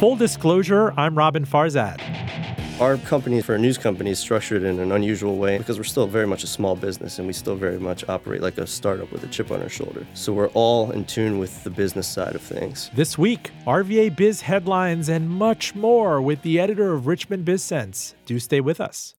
Full disclosure, I'm Roben Farzad. Our company, for a news company, is structured in an unusual way because we're still very much a small business and we still very much operate like a startup with a chip on our shoulder. So we're all in tune with the business side of things. This week, RVA Biz headlines and much more with the editor of Richmond BizSense. Do stay with us.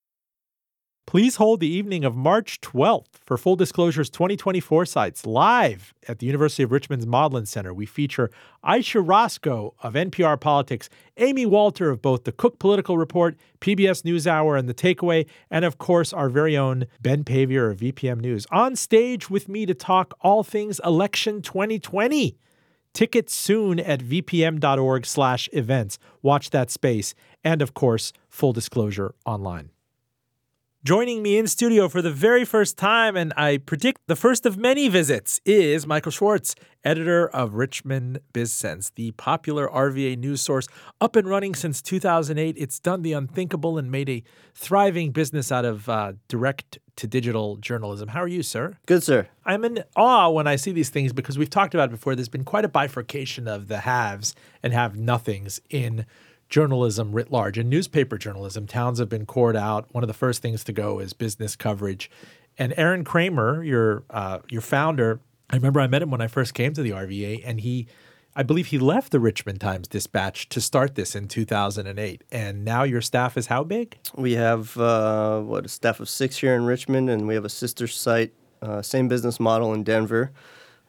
Please hold the evening of March 12th for Full Disclosure's 2024 sites live at the University of Richmond's Modlin Center. We feature Aisha Rascoe of NPR Politics, Amy Walter of both the Cook Political Report, PBS NewsHour, and The Takeaway, and of course our very own Ben Paviour of VPM News on stage with me to talk all things election 2020. Tickets soon at vpm.org/events. Watch that space, and of course, full disclosure online. Joining me in studio for the very first time, and I predict the first of many visits, is Michael Schwartz, editor of Richmond BizSense, the popular RVA news source up and running since 2008. It's done the unthinkable and made a thriving business out of uh, direct to digital journalism. How are you, sir? Good, sir. I'm in awe when I see these things because we've talked about it before. There's been quite a bifurcation of the haves and have nothings in journalism writ large. In newspaper journalism, towns have been cored out. One of the first things to go is business coverage. And Aaron Kremer, your uh, your founder, I remember I met him when I first came to the RVA, and he, I believe he left the Richmond Times Dispatch to start this in 2008. And now your staff is how big? We have uh, what a staff of six here in Richmond, and we have a sister site, uh, same business model in Denver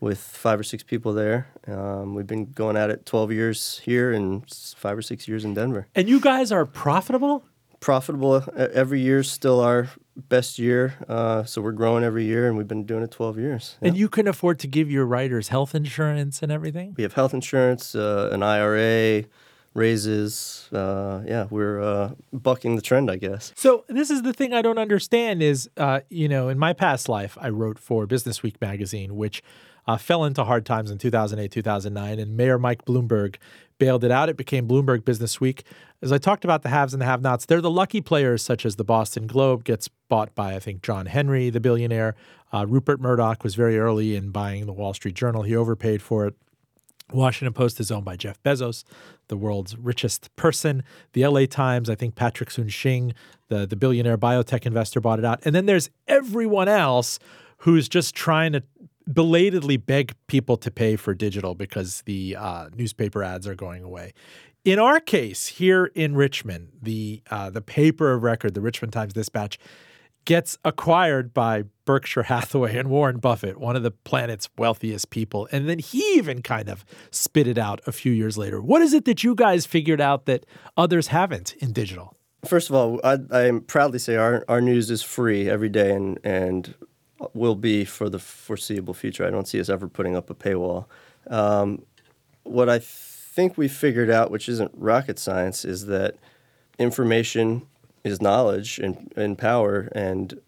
with five or six people there. Um, we've been going at it 12 years here and five or six years in Denver. And you guys are profitable? Profitable every year, is still our best year. Uh, so we're growing every year, and we've been doing it 12 years. And you can afford to give your writers health insurance and everything? We have health insurance, uh, an IRA, raises. Uh, yeah, we're uh, bucking the trend, I guess. So this is the thing I don't understand is, uh, you know, in my past life, I wrote for Business Week magazine, which uh, fell into hard times in 2008, 2009, and Mayor Mike Bloomberg bailed it out. It became Bloomberg Business Week. As I talked about the haves and the have nots, they're the lucky players, such as the Boston Globe gets bought by, I think, John Henry, the billionaire. Uh, Rupert Murdoch was very early in buying the Wall Street Journal. He overpaid for it. Washington Post is owned by Jeff Bezos, the world's richest person. The LA Times, I think Patrick Soon-Shiong, the, the billionaire biotech investor, bought it out. And then there's everyone else who's just trying to belatedly beg people to pay for digital because the uh, newspaper ads are going away. In our case, here in Richmond, the uh, the paper of record, the Richmond Times Dispatch, gets acquired by Berkshire Hathaway and Warren Buffett, one of the planet's wealthiest people. And then he even kind of spit it out a few years later. What is it that you guys figured out that others haven't in digital? First of all, I, I proudly say our, our news is free every day and, and will be for the foreseeable future. I don't see us ever putting up a paywall. Um, what I think we figured out, which isn't rocket science, is that information is knowledge and, and power, and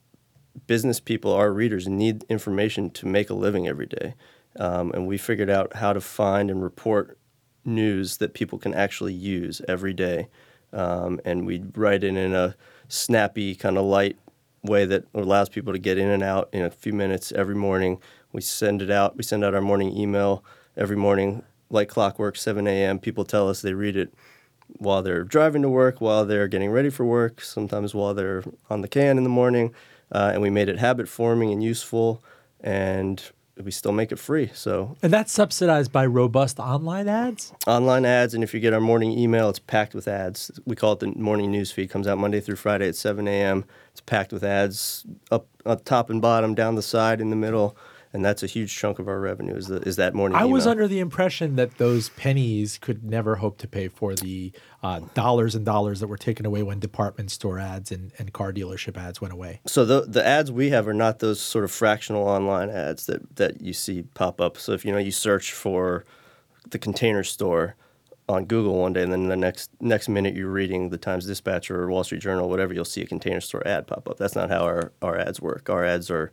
business people, our readers, need information to make a living every day. Um, and we figured out how to find and report news that people can actually use every day. Um, and we write it in a snappy, kind of light way that allows people to get in and out in a few minutes every morning. We send it out. We send out our morning email every morning, like clockwork, 7 a.m. People tell us they read it while they're driving to work, while they're getting ready for work, sometimes while they're on the can in the morning. Uh, and we made it habit forming and useful. And we still make it free. So and that's subsidized by robust online ads. Online ads, and if you get our morning email, it's packed with ads. We call it the morning news feed. Comes out Monday through Friday at 7 a.m. It's packed with ads up, up top and bottom, down the side, in the middle and that's a huge chunk of our revenue is, the, is that morning. I email. was under the impression that those pennies could never hope to pay for the uh, dollars and dollars that were taken away when department store ads and, and car dealership ads went away. So the the ads we have are not those sort of fractional online ads that that you see pop up. So if you know you search for the container store on Google one day, and then the next next minute you're reading the Times Dispatch or Wall Street Journal, whatever, you'll see a container store ad pop up. That's not how our, our ads work. Our ads are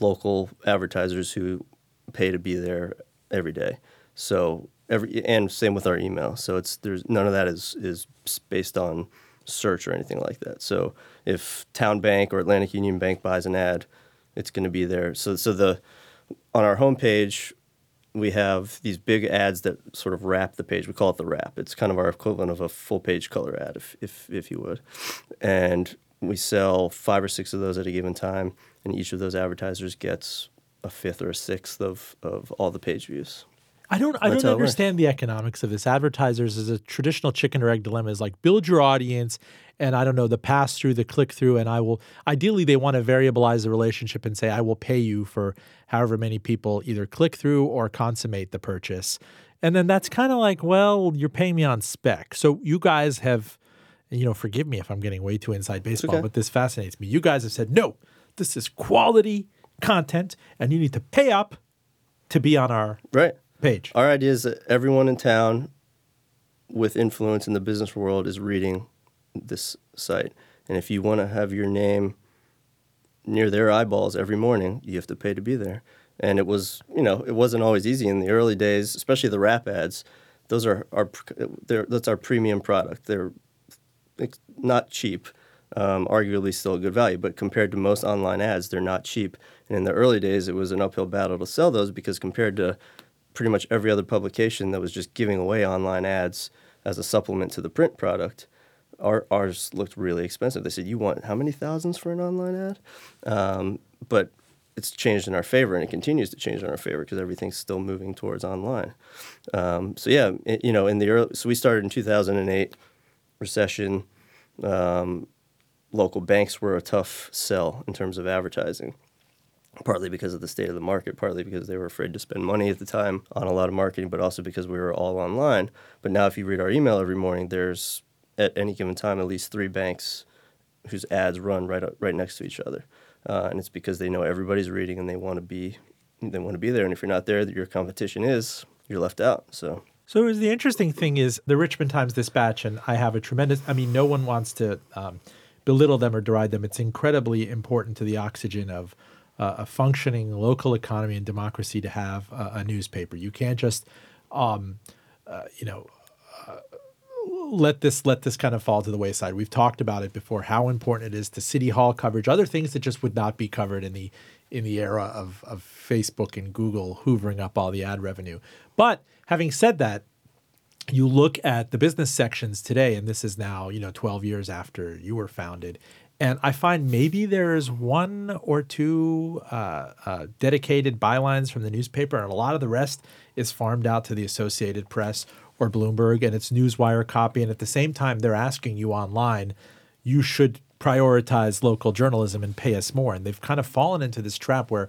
local advertisers who pay to be there every day. So every and same with our email. So it's there's none of that is is based on search or anything like that. So if Town Bank or Atlantic Union Bank buys an ad, it's going to be there. So so the on our homepage, we have these big ads that sort of wrap the page. We call it the wrap. It's kind of our equivalent of a full page color ad, if, if, if you would. And we sell five or six of those at a given time, and each of those advertisers gets a fifth or a sixth of, of all the page views. I don't I That's don't how it works. understand the economics of this. Advertisers is a traditional chicken or egg dilemma is like build your audience and I don't know the pass through, the click through, and I will ideally they want to variabilize the relationship and say I will pay you for however many people either click through or consummate the purchase. And then that's kind of like, well, you're paying me on spec. So you guys have you know, forgive me if I'm getting way too inside baseball, okay. but this fascinates me. You guys have said, no, this is quality content and you need to pay up to be on our Right. page. Our idea is that everyone in town with influence in the business world is reading this site. And if you want to have your name near their eyeballs every morning, you have to pay to be there. And it was, you know, it wasn't always easy in the early days, especially the wrap ads. Those are our, they're, that's our premium product. They're not cheap, um, arguably still a good value, but compared to most online ads, they're not cheap. And in the early days, it was an uphill battle to sell those because compared to pretty much every other publication that was just giving away online ads as a supplement to the print product, our, ours looked really expensive. They said, "You want how many thousands for an online ad?" Um, but it's changed in our favor, and it continues to change in our favor because everything's still moving towards online. Um, so yeah, it, you know, in the early, so we started in 2008 recession. Um, local banks were a tough sell in terms of advertising partly because of the state of the market, partly because they were afraid to spend money at the time on a lot of marketing, but also because we were all online. But now, if you read our email every morning, there's at any given time at least three banks whose ads run right right next to each other, uh, and it's because they know everybody's reading and they want to be they want to be there. And if you're not there, your competition is you're left out. So. So the interesting thing is the Richmond Times Dispatch, and I have a tremendous. I mean, no one wants to um, belittle them or deride them. It's incredibly important to the oxygen of uh, a functioning local economy and democracy to have a, a newspaper. You can't just, um, uh, you know, uh, let this let this kind of fall to the wayside. We've talked about it before. How important it is to city hall coverage, other things that just would not be covered in the in the era of of Facebook and Google hoovering up all the ad revenue. But having said that, you look at the business sections today, and this is now, you know, 12 years after you were founded. And I find maybe there's one or two uh, uh, dedicated bylines from the newspaper, and a lot of the rest is farmed out to the Associated Press or Bloomberg, and it's newswire copy. And at the same time, they're asking you online, you should prioritize local journalism and pay us more. And they've kind of fallen into this trap where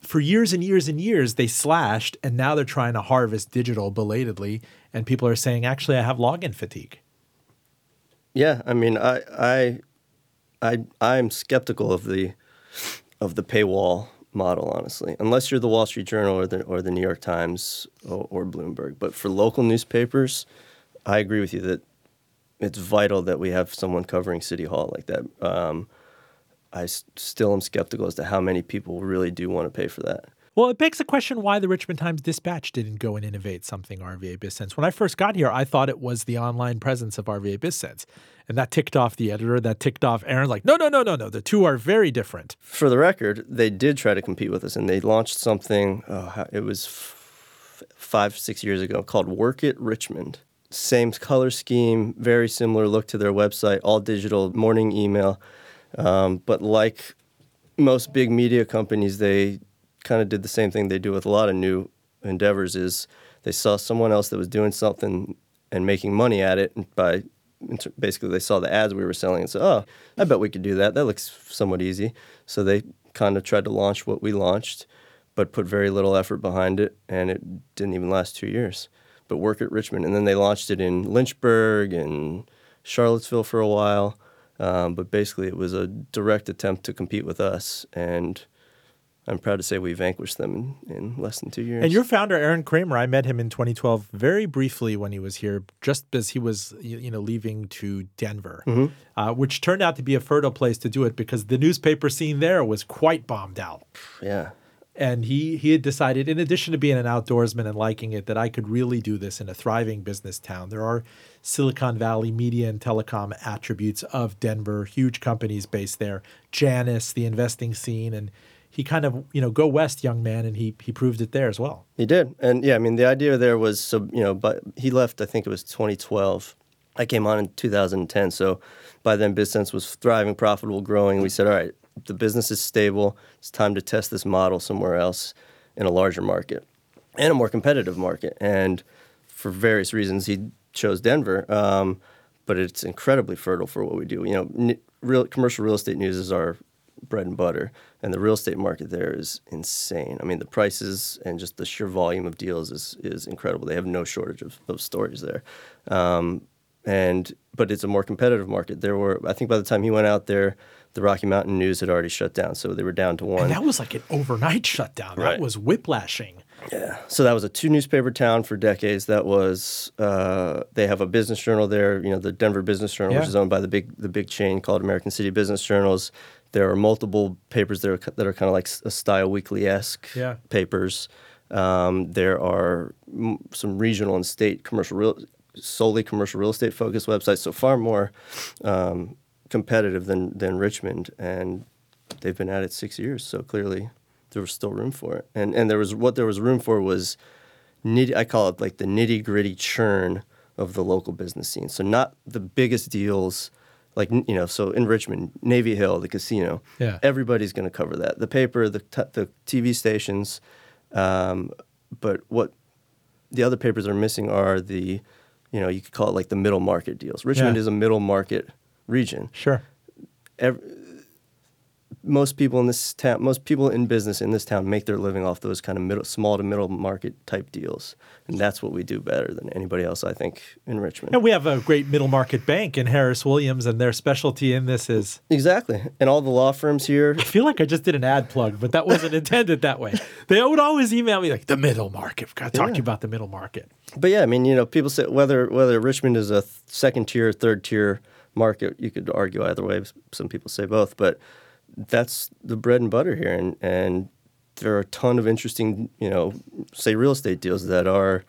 for years and years and years they slashed and now they're trying to harvest digital belatedly and people are saying actually i have login fatigue Yeah, I mean, I I I I'm skeptical of the of the paywall model, honestly, unless you're the Wall Street Journal or the or the New York Times or, or Bloomberg. But for local newspapers, I agree with you that it's vital that we have someone covering City Hall like that. Um, I s- still am skeptical as to how many people really do want to pay for that. Well it begs the question why the richmond times dispatch didn't go and innovate something rva bizsense when i first got here i thought it was the online presence of rva bizsense and that ticked off the editor that ticked off aaron like no no no no no the two are very different For the record, they did try to compete with us, and they launched something. Oh, it was f- five, six years ago called Work It Richmond. Same color scheme, very similar look to their website, all digital, morning email. Um, but like most big media companies, they kind of did the same thing they do with a lot of new endeavors. Is they saw someone else that was doing something and making money at it by basically they saw the ads we were selling and said, "Oh, I bet we could do that. That looks somewhat easy." So they kind of tried to launch what we launched, but put very little effort behind it, and it didn't even last two years. But Work It Richmond, and then they launched it in Lynchburg and Charlottesville for a while. Um, but basically, it was a direct attempt to compete with us, and I'm proud to say we vanquished them in, in less than two years. And your founder, Aaron Kremer, I met him in 2012 very briefly when he was here, just as he was, you know, leaving to Denver, uh, which turned out to be a fertile place to do it because the newspaper scene there was quite bombed out. yeah, And he he had decided, in addition to being an outdoorsman and liking it, that I could really do this in a thriving business town. There are Silicon Valley media and telecom attributes of Denver, huge companies based there, Janus, the investing scene, and he kind of you know go west, young man, and he he proved it there as well. He did, and yeah, I mean the idea there was so you know, but he left. I think it was 2012. I came on in 2010, so by then BizSense was thriving, profitable, growing. We said, all right, the business is stable. It's time to test this model somewhere else in a larger market and a more competitive market. And for various reasons, he chose Denver. Um, but it's incredibly fertile for what we do. You know, real commercial real estate news is our bread and butter, and the real estate market there is insane. I mean, the prices and just the sheer volume of deals is is incredible. They have no shortage of, of stories there, um, and but it's a more competitive market. There were, I think, by the time he went out there, the Rocky Mountain News had already shut down, so they were down to one. And that was like an overnight shutdown. Right. That was whiplashing. Yeah. So that was a two newspaper town for decades. That was uh, they have a business journal there. You know, the Denver Business Journal, yeah. which is owned by the big the big chain called American City Business Journals. There are multiple papers there that are kind of like a style weekly esque yeah. papers. Um, there are m- some regional and state commercial real solely commercial real estate focused websites. So far more um, competitive than than Richmond, and they've been at it six years. So clearly there was still room for it. And and there was what there was room for was nitty, I call it like the nitty gritty churn of the local business scene. So not the biggest deals like you know so in richmond navy hill the casino yeah. everybody's going to cover that the paper the, t- the tv stations um, but what the other papers are missing are the you know you could call it like the middle market deals richmond yeah. is a middle market region sure Every, most people in this town, most people in business in this town make their living off those kind of middle, small to middle market type deals, and that's what we do better than anybody else, I think, in Richmond. And we have a great middle market bank in Harris Williams, and their specialty in this is exactly, and all the law firms here. I feel like I just did an ad plug, but that wasn't intended that way. They would always email me like the middle market. We've got to talk yeah. to you about the middle market. But yeah, I mean, you know, people say whether whether Richmond is a second tier, third tier market, you could argue either way. Some people say both, but that's the bread and butter here, and and there are a ton of interesting, you know, say real estate deals that are,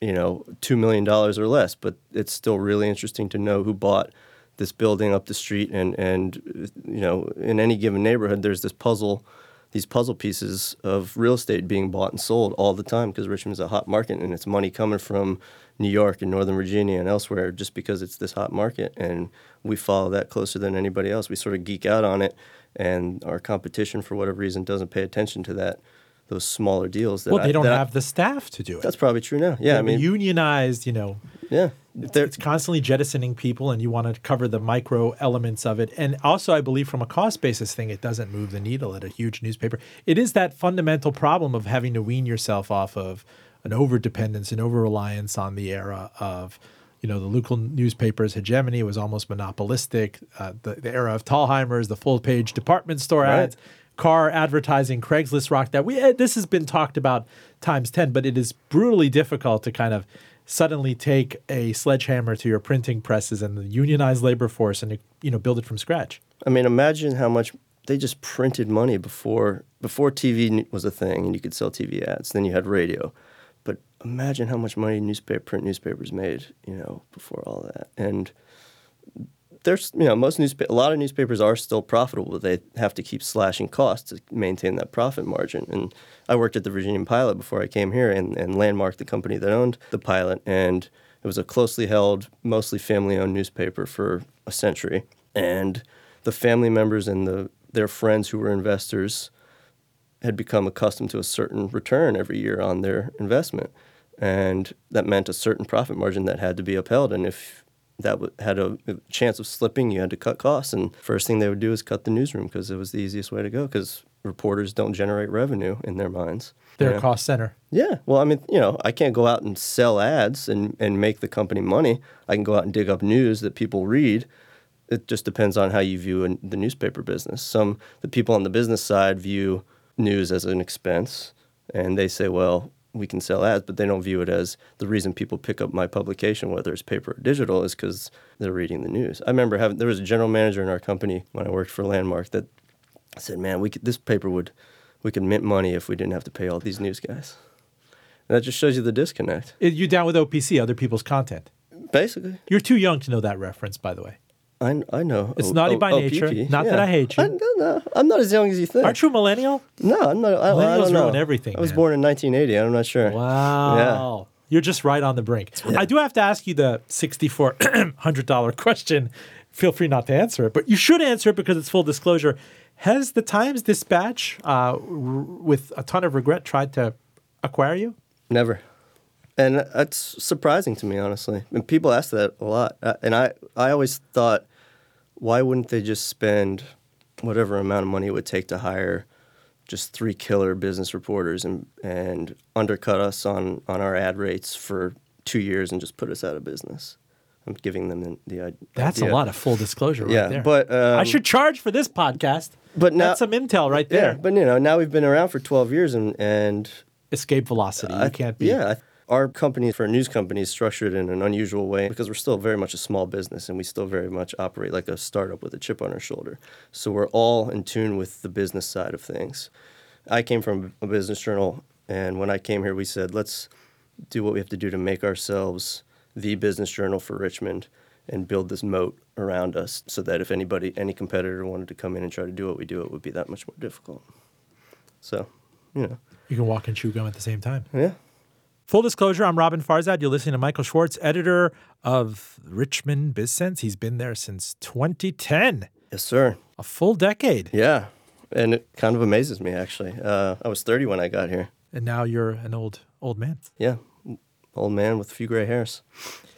you know, two million dollars or less, but it's still really interesting to know who bought this building up the street, and and you know, in any given neighborhood, there's this puzzle, these puzzle pieces of real estate being bought and sold all the time because Richmond's a hot market, and it's money coming from New York and Northern Virginia and elsewhere just because it's this hot market, and we follow that closer than anybody else. We sort of geek out on it and our competition for whatever reason doesn't pay attention to that those smaller deals. That well, they don't have I, the staff to do it. That's probably true now. Yeah, They're I mean, unionized. You know. Yeah. It's, it's constantly jettisoning people, and you want to cover the micro elements of it. And also, I believe from a cost basis thing, it doesn't move the needle at a huge newspaper. It is that fundamental problem of having to wean yourself off of an over dependence and over reliance on the era of you know, the local newspaper's hegemony was almost monopolistic. Uh, the, the, era of Thalhimer's, the full page department store right. ads, car advertising, Craigslist rock that we uh, this has been talked about times 10, but it is brutally difficult to kind of suddenly take a sledgehammer to your printing presses and the unionized labor force and you know build it from scratch. I mean, imagine how much they just printed money before before TV was a thing and you could sell TV ads. Then you had radio imagine how much money newspaper print newspapers made, you know, before all that. And there's, you know, most newspaper, a lot of newspapers are still profitable, but they have to keep slashing costs to maintain that profit margin. And I worked at the Virginian Pilot before I came here, and, and Landmark, the company that owned the Pilot, and it was a closely held, mostly family-owned newspaper for a century. And the family members and the their friends who were investors had become accustomed to a certain return every year on their investment and that meant a certain profit margin that had to be upheld. And if that had a, a chance of slipping, you had to cut costs. And first thing they would do is cut the newsroom because it was the easiest way to go. Because reporters don't generate revenue in their minds. They're a cost center. Yeah. Well, I mean, you know, I can't go out and sell ads and, and make the company money. I can go out and dig up news that people read. It just depends on how you view the newspaper business. Some the people on the business side view news as an expense, and they say, well, we can sell ads, but they don't view it as the reason people pick up my publication, whether it's paper or digital, is because they're reading the news. I remember having there was a general manager in our company when I worked for Landmark that said, "Man, we could, this paper would we could mint money if we didn't have to pay all these news guys." And that just shows you the disconnect. You're down with OPC, other people's content? Basically. You're too young to know that reference, by the way. I, I know. It's O- naughty O- by nature. OPP, Not that I hate you. I, no, no, I'm not as young as you think. Aren't you a millennial? No, I'm not. I, I Millennials don't know. ruin everything, I was man. born in 1980. I'm not sure. Wow. Yeah. You're just right on the brink. I do have to ask you the $6,400 question. Feel free not to answer it, but you should answer it because it's full disclosure. Has the Times Dispatch, uh, r- with a ton of regret, tried to acquire you? Never. And that's surprising to me, honestly. And people ask that a lot. Uh, And I, I always thought, why wouldn't they just spend whatever amount of money it would take to hire just three killer business reporters and, and undercut us on, on our ad rates for two years and just put us out of business? I'm giving them the, the idea. That's a lot of full disclosure right Yeah, there. but, um, I should charge for this podcast. But now- That's some intel right Yeah, there. but you know, now we've been around for 12 years and, and Escape velocity. You I- can't be. Yeah, our company for a news company is structured in an unusual way because we're still very much a small business and we still very much operate like a startup with a chip on our shoulder. So we're all in tune with the business side of things. I came from a business journal, and when I came here, we said let's do what we have to do to make ourselves the business journal for Richmond and build this moat around us so that if anybody, any competitor wanted to come in and try to do what we do, it would be that much more difficult. So, you know, You can walk and chew gum at the same time. yeah. Full disclosure, I'm Roben Farzad. You're listening to Michael Schwartz, editor of Richmond BizSense. He's been there since 2010, Yes, sir. a full decade. Yeah, and it kind of amazes me actually. Uh, I was 30 when I got here. And now you're an old old man. Yeah, old man with a few gray hairs.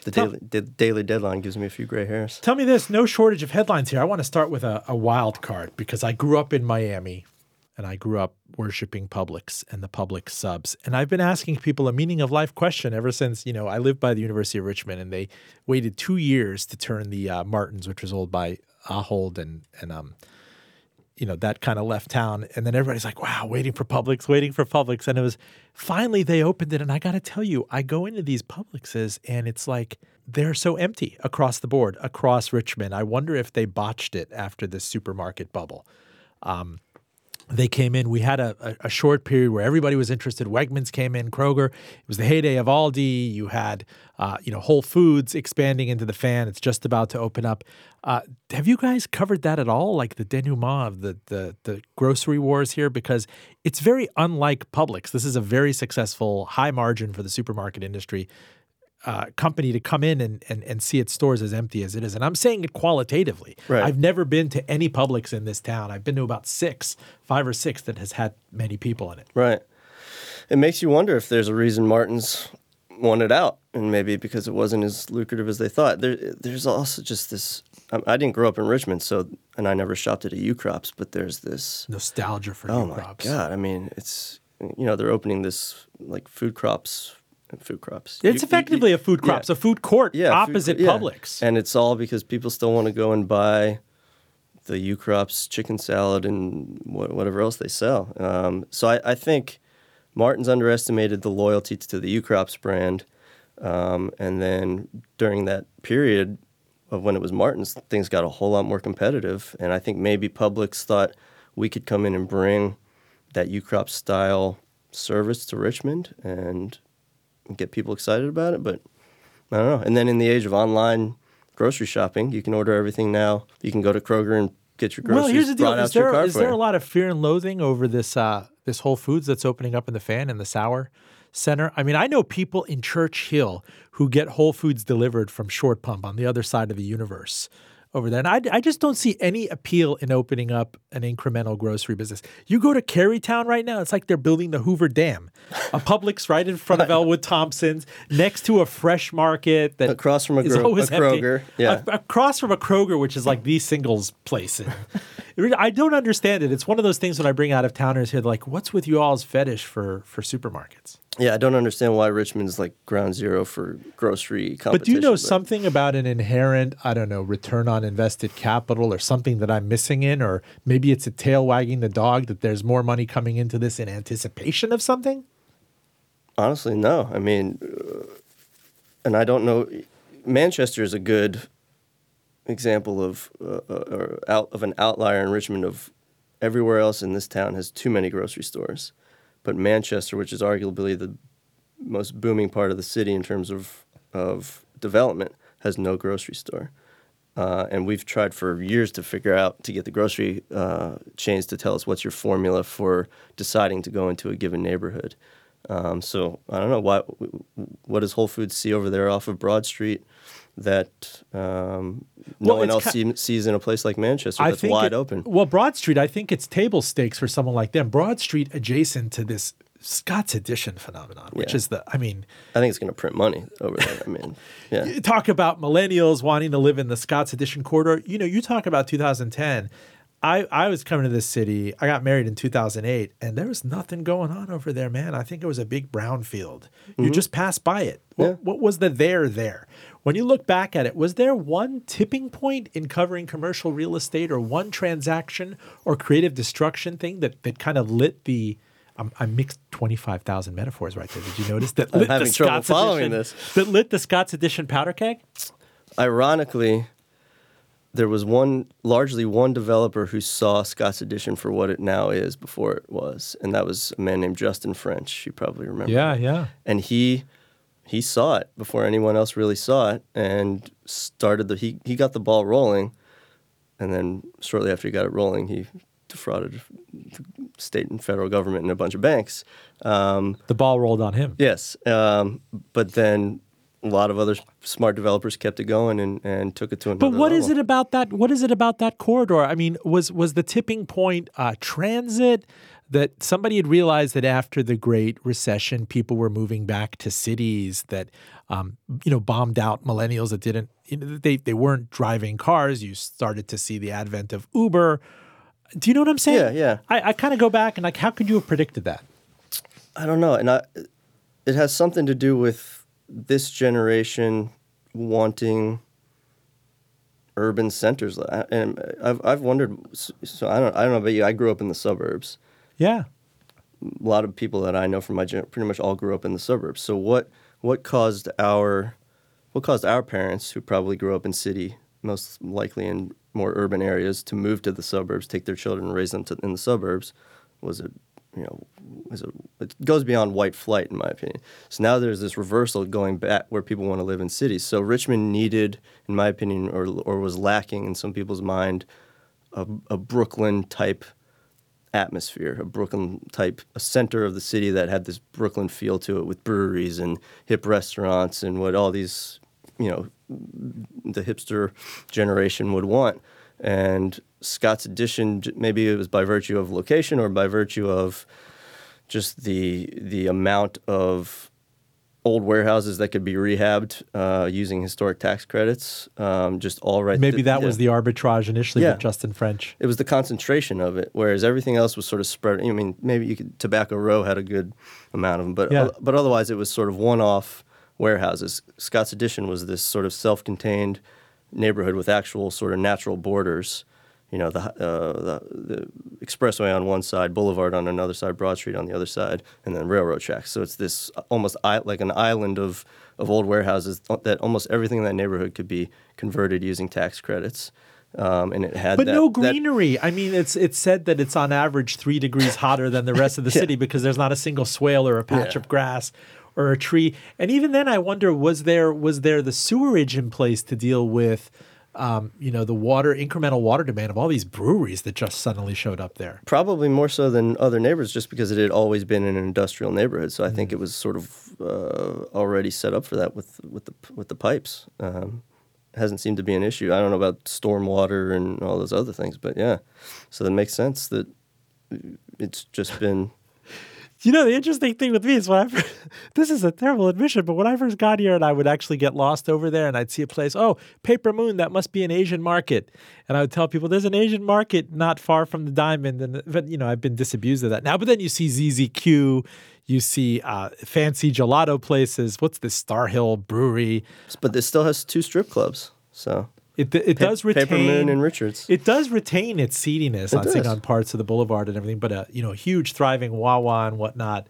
The Tell- daily, the daily deadline gives me a few gray hairs. Tell me this, no shortage of headlines here. I want to start with a, a wild card because I grew up in Miami and I grew up worshiping Publix and the Publix subs. And I've been asking people a meaning of life question ever since, you know, I lived by the University of Richmond and they waited two years to turn the uh, Martins, which was owned by Ahold and, and um, you know, that kind of left town. And then everybody's like, wow, waiting for Publix, waiting for Publix. And it was finally they opened it. And I got to tell you, I go into these Publixes and it's like they're so empty across the board, across Richmond. I wonder if they botched it after this supermarket bubble. Um, they came in. We had a, a, short period where everybody was interested. Wegmans came in, Kroger. It was the heyday of Aldi. You had, uh, you know, Whole Foods expanding into the fan. It's just about to open up. Uh, have you guys covered that at all? Like the denouement of the, the the grocery wars here, because it's very unlike Publix. This is a very successful, high margin for the supermarket industry uh, company to come in and, and, and see its stores as empty as it is. And I'm saying it qualitatively. Right. I've never been to any Publix in this town. I've been to about six, five or six that has had many people in it. Right. It makes you wonder if there's a reason Martins wanted out, and maybe because it wasn't as lucrative as they thought. There, there's also just this. I, I didn't grow up in Richmond, so and I never shopped at a Ukrop's, but there's this. Nostalgia for Oh new my god! I mean, it's you know they're opening this like food crops, food crops. It's You- you- effectively a food yeah. crops, a food court yeah, food opposite yeah. Publix. and it's all because people still want to go and buy the Ukrop's chicken salad and wha- whatever else they sell. Um, so I, I think Martin's underestimated the loyalty to the Ukrop's brand, um, and then during that period of when it was Martin's, things got a whole lot more competitive, and I think maybe Publix thought we could come in and bring that Ukrop's style service to Richmond and get people excited about it, but I don't know. And then in the age of online grocery shopping, you can order everything now. You can go to Kroger and get your groceries well, here's the deal: is there is there a lot of fear and loathing over this uh, this Whole Foods that's opening up in the Fan and the Sauer Center? I mean, I know people in Church Hill who get Whole Foods delivered from Short Pump on the other side of the universe over there, and I, I just don't see any appeal in opening up an incremental grocery business. You go to Carytown right now; it's like they're building the Hoover Dam, a Publix right in front of Elwood Thompson's, next to a fresh market that Across from a Gro- a empty. Kroger, yeah. A- across from a Kroger, which is like the singles place. And it really- I don't understand it. It's one of those things when I bring out of towners here, like, what's with you all's fetish for for supermarkets? Yeah, I don't understand why Richmond's like ground zero for grocery competition. But do you know something about an inherent, I don't know, return on invested capital or something that I'm missing in? Or maybe it's a tail wagging the dog that there's more money coming into this in anticipation of something? Honestly, no. I mean, uh, and I don't know. Manchester is a good example of uh, uh, or out of an outlier in Richmond. Of everywhere else in this town has too many grocery stores, but Manchester, which is arguably the most booming part of the city in terms of of development, has no grocery store. Uh, and we've tried for years to figure out to get the grocery uh, chains to tell us what's your formula for deciding to go into a given neighborhood. Um, so I don't know why. What does Whole Foods see over there off of Broad Street that um, no Well, one else see, sees in a place like Manchester I that's wide it- open? Well, Broad Street, I think it's table stakes for someone like them. Broad Street adjacent to this Scott's Addition phenomenon, which Yeah. is the, I mean, I think it's going to print money over there. I mean, yeah. talk about millennials wanting to live in the Scott's Addition corridor. You know, you talk about 2010. I, I was coming to this city. I got married in 2008, and there was nothing going on over there, man. I think it was a big brown field. You mm-hmm. just passed by it. What, Yeah. what was the there there? When you look back at it, was there one tipping point in covering commercial real estate or one transaction or creative destruction thing that, that kind of lit the. I'm, mixed 25,000 metaphors right there. Did you notice that? I'm lit the having trouble Scott's following edition, this. That lit the Scott's Addition powder keg? Ironically, there was one largely one developer who saw Scott's Addition for what it now is before it was, and that was a man named Justin French. You probably remember. Yeah, yeah. and he he saw it before anyone else really saw it and started the he, he got the ball rolling and then shortly after he got it rolling he defrauded the state and federal government and a bunch of banks um, The ball rolled on him. yes um, but then a lot of other smart developers kept it going and, and took it to another But what is level. it about that? What is it about that corridor? I mean, was was the tipping point uh, transit that somebody had realized that after the Great Recession, people were moving back to cities that um, you know bombed out millennials that didn't you know, they they weren't driving cars. You started to see the advent of Uber. Do you know what I'm saying? Yeah, yeah. I, I kind of go back and like, how could you have predicted that? I don't know, and I, it has something to do with this generation wanting urban centers. And I've I've wondered. So I don't I don't know about you. I grew up in the suburbs. Yeah. A lot of people that I know from my gen pretty much all grew up in the suburbs. So what what caused our what caused our parents, who probably grew up in city, most likely in more urban areas, to move to the suburbs, take their children and raise them to, in the suburbs, was it you know it, it goes beyond white flight in my opinion. So now there's this reversal going back where people want to live in cities. So Richmond needed, in my opinion, or or was lacking in some people's mind, a, a Brooklyn type atmosphere, a Brooklyn type, a center of the city that had this Brooklyn feel to it with breweries and hip restaurants and what all these, you know, the hipster generation would want. And Scott's Addition, j- maybe it was by virtue of location or by virtue of just the the amount of old warehouses that could be rehabbed uh, using historic tax credits, um, just all right. Maybe th- that yeah was the arbitrage initially Yeah. with Justin French. it was the concentration of it, whereas everything else was sort of spread. I mean, maybe you could, Tobacco Row had a good amount of them, but Yeah. but otherwise it was sort of one-off warehouses. Scott's Addition was this sort of self-contained neighborhood with actual sort of natural borders. You know, the, uh, the the expressway on one side, Boulevard on another side, Broad Street on the other side, and then railroad tracks. So it's this almost i- like an island of of old warehouses that almost everything in that neighborhood could be converted using tax credits. Um, and it had But that, no that- greenery. I mean, it's it's said that it's on average three degrees hotter than the rest of the city because there's not a single swale or a patch Yeah. of grass or a tree. And even then, I wonder was there was there the sewerage in place to deal with, um, you know, the water incremental water demand of all these breweries that just suddenly showed up there. Probably more so than other neighbors, just because it had always been in an industrial neighborhood. So I Mm. think it was sort of uh, already set up for that with with the with the pipes. Um, hasn't seemed to be an issue. I don't know about stormwater and all those other things, but yeah. So that makes sense that it's just been You know, the interesting thing with me is when I first, this is a terrible admission, but when I first got here and I would actually get lost over there and I'd see a place, oh, Paper Moon, that must be an Asian market. And I would tell people there's an Asian market not far from the Diamond. And but you know, I've been disabused of that now. But then you see ZZQ, you see uh, fancy gelato places. What's this Starr Hill Brewery? but this still has two strip clubs. So It, it does retain Paper Moon and Richards. It does retain its seediness on, does. on parts of the boulevard and everything, but a you know huge thriving Wawa and whatnot.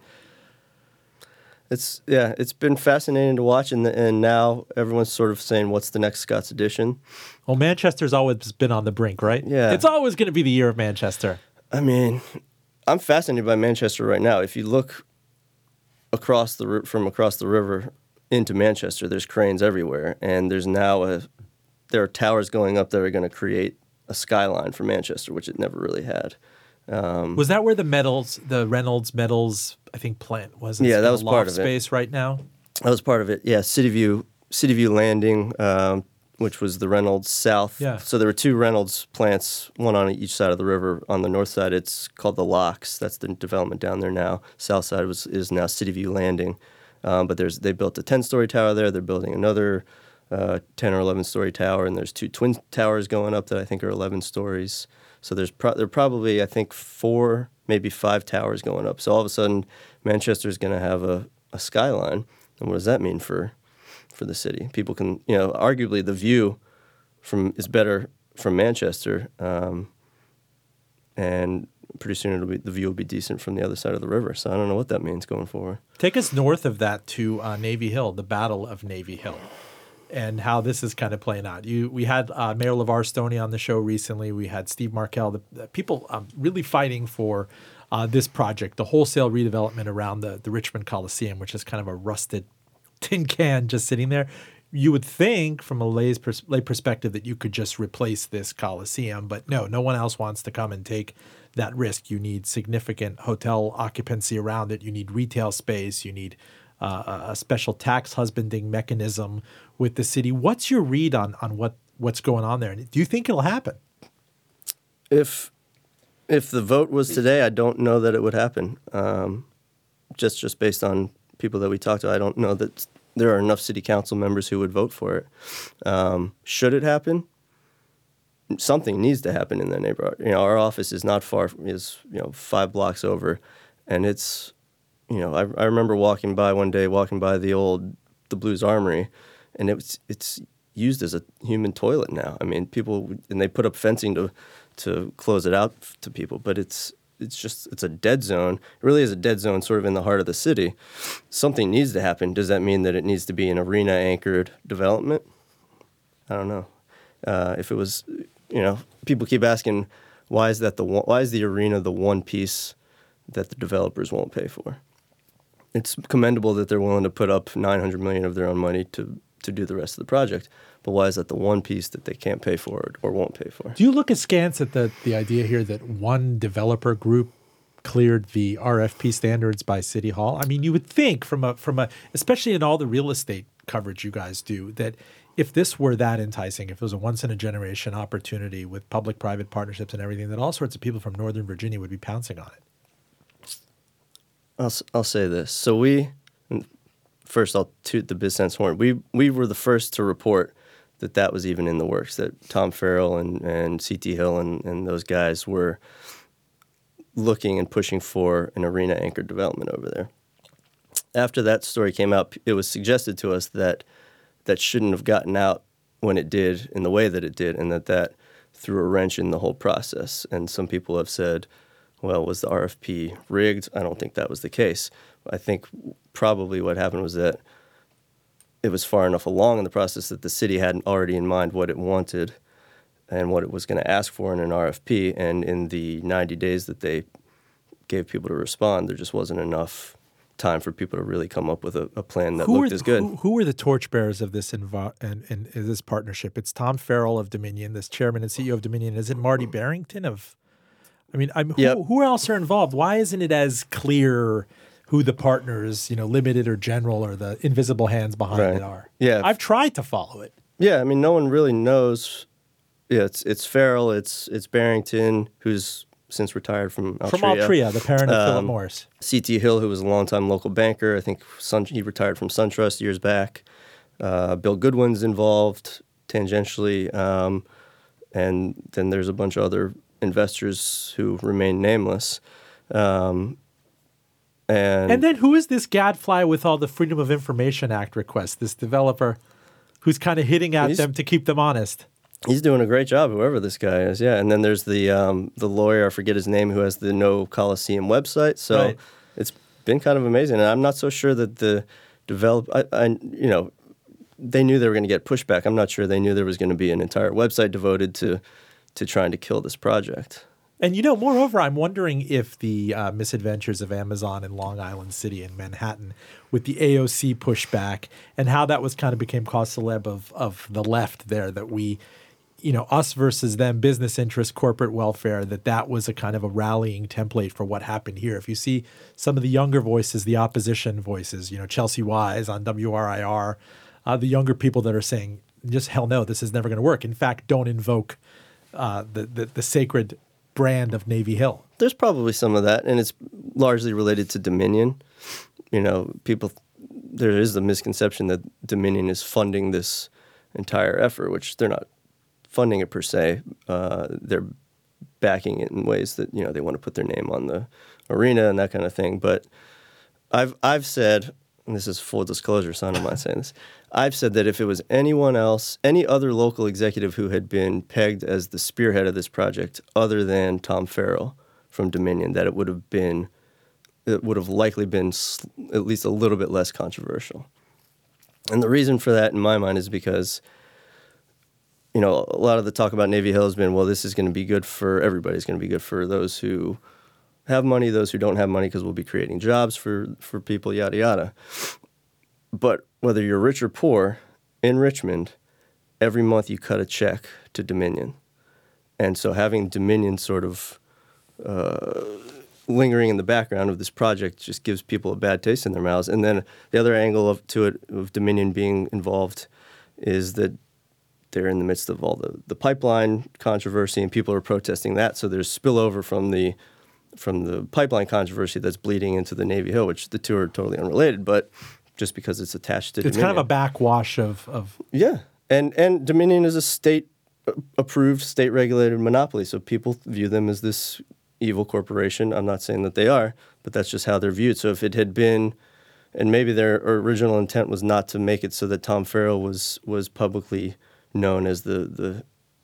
It's yeah, it's been fascinating to watch, and and now everyone's sort of saying, "What's the next Scott's Addition?" Well, Manchester's always been on the brink, right? Yeah. It's always going to be the year of Manchester. I mean, I'm fascinated by Manchester right now. If you look across the from across the river into Manchester, there's cranes everywhere, and there's now a there are towers going up that are going to create a skyline for Manchester, which it never really had. Um, was that where the metals, the Reynolds Metals, I think plant was? Yeah, that was part of space it. Space right now. That was part of it. Yeah, City View, City View Landing, um, which was the Reynolds South. Yeah. So there were two Reynolds plants, one on each side of the river. On the north side, it's called the Locks. That's the development down there now. South side was is now City View Landing. Um, but there's they built a 10 story tower there. They're building another uh, 10 or 11 story tower, and there's two twin towers going up that I think are 11 stories. So there's pro- there are probably I think four, maybe five towers going up. So all of a sudden, Manchester is going to have a, a skyline, and what does that mean for for the city? People can you know arguably the view from is better from Manchester, um, and pretty soon it'll be the view will be decent from the other side of the river. So I don't know what that means going forward. Take us north of that to uh, Navy Hill, the Battle of Navy Hill, and how this is kind of playing out. You we had uh, Mayor LeVar Stoney on the show recently. We had Steve Markel, the, the people um, really fighting for. Uh, this project, the wholesale redevelopment around the, the Richmond Coliseum, which is kind of a rusted tin can just sitting there you would think from a lay's pers- lay perspective that you could just replace this coliseum but no no one else wants to come and take that risk. You need significant hotel occupancy around it. You need retail space. You need uh, a special tax husbanding mechanism with the city. What's your read on on what what's going on there? And Do you think it'll happen? If if the vote was today, I don't know that it would happen. Um, just just based on people that we talked to, I don't know that there are enough city council members who would vote for it. Um, should it happen? something needs to happen in that neighborhood. You know, our office is not far, is you know five blocks over, and it's, you know, I, I remember walking by one day, walking by the old the Blues Armory, and it's it's used as a human toilet now. I mean, people and they put up fencing to to close it out to people, but it's it's just it's a dead zone. It really is a dead zone, sort of in the heart of the city. Something needs to happen. Does that mean that it needs to be an arena anchored development? I don't know. Uh, if it was you know, people keep asking, why is that the why is the arena the one piece that the developers won't pay for? It's commendable that they're willing to put up 900 million of their own money to to do the rest of the project. But why is that the one piece that they can't pay for or won't pay for? Do you look askance at the the idea here that one developer group cleared the RFP standards by City Hall? I mean, you would think from a from a especially in all the real estate coverage you guys do that if this were that enticing, if it was a once in a generation opportunity with public private partnerships and everything, that all sorts of people from Northern Virginia would be pouncing on it. I'll, I'll say this. So we, first I'll toot the BizSense horn. We, we were the first to report that that was even in the works, that Tom Farrell and, and CT Hill and, and those guys were looking and pushing for an arena anchored development over there. After that story came out, it was suggested to us that – that shouldn't have gotten out when it did in the way that it did, and that that threw a wrench in the whole process. And some people have said, well, was the RFP rigged? I don't think that was the case. I think probably what happened was that it was far enough along in the process that the city hadn't already in mind what it wanted and what it was going to ask for in an RFP. And in the 90 days that they gave people to respond, there just wasn't enough time for people to really come up with a, a plan that who looked as good. Who, who were the torchbearers of this invo- and, and, and, this partnership? It's Tom Farrell of Dominion, this chairman and CEO of Dominion. Is it Marty Barrington of? I mean, I'm, who, yep. who else are involved? Why isn't it as clear who the partners, you know, limited or general, or the invisible hands behind right. it are? Yeah, I've tried to follow it. Yeah, I mean, no one really knows. Yeah, it's it's Farrell, it's it's Barrington, who's since retired from Altria. From Altria, the parent of um, Philip Morris. C.T. Hill, who was a longtime local banker. I think Sun, he retired from SunTrust years back. Uh, Bill Goodwin's involved tangentially. Um, and then there's a bunch of other investors who remain nameless. Um, and, and then who is this gadfly with all the Freedom of Information Act requests? This developer who's kind of hitting at them to keep them honest. He's doing a great job, whoever this guy is. Yeah, and then there's the um, the lawyer, I forget his name, who has the No Coliseum website. So right. it's been kind of amazing, and I'm not so sure that the develop. I, I you know, they knew they were going to get pushback. I'm not sure they knew there was going to be an entire website devoted to to trying to kill this project. And you know, moreover, I'm wondering if the uh, misadventures of Amazon in Long Island City and Manhattan, with the AOC pushback, and how that was kind of became cause celeb of of the left there, that we, you know, us versus them, business interests, corporate welfare, that that was a kind of a rallying template for what happened here. If you see some of the younger voices, the opposition voices, you know, Chelsea Wise on WRIR, uh, the younger people that are saying, just hell no, this is never going to work. In fact, don't invoke uh, the, the the sacred brand of Navy Hill. There's probably some of that, and it's largely related to Dominion. You know, people, there is the misconception that Dominion is funding this entire effort, which they're not funding it per se. Uh, they're backing it in ways that you know they want to put their name on the arena and that kind of thing. But I've I've said, and this is full disclosure, so I don't saying this. I've said that if it was anyone else, any other local executive who had been pegged as the spearhead of this project, other than Tom Farrell from Dominion, that it would have been, it would have likely been at least a little bit less controversial. And the reason for that, in my mind, is because, you know, a lot of the talk about Navy Hill has been, well, this is going to be good for everybody. It's going to be good for those who have money, those who don't have money, because we'll be creating jobs for for people, yada yada. But whether you're rich or poor, in Richmond, every month you cut a check to Dominion. And so having Dominion sort of uh, lingering in the background of this project just gives people a bad taste in their mouths. And then the other angle of, to it of Dominion being involved is that they're in the midst of all the, the pipeline controversy and people are protesting that. So there's spillover from the from the pipeline controversy that's bleeding into the Navy Hill, which the two are totally unrelated. But just because it's attached to it's Dominion. kind of a backwash of, of yeah, and and Dominion is a state approved, state regulated monopoly, so people view them as this evil corporation. I'm not saying that they are, but that's just how they're viewed. So if it had been, and maybe their original intent was not to make it so that Tom Farrell was was publicly known as the the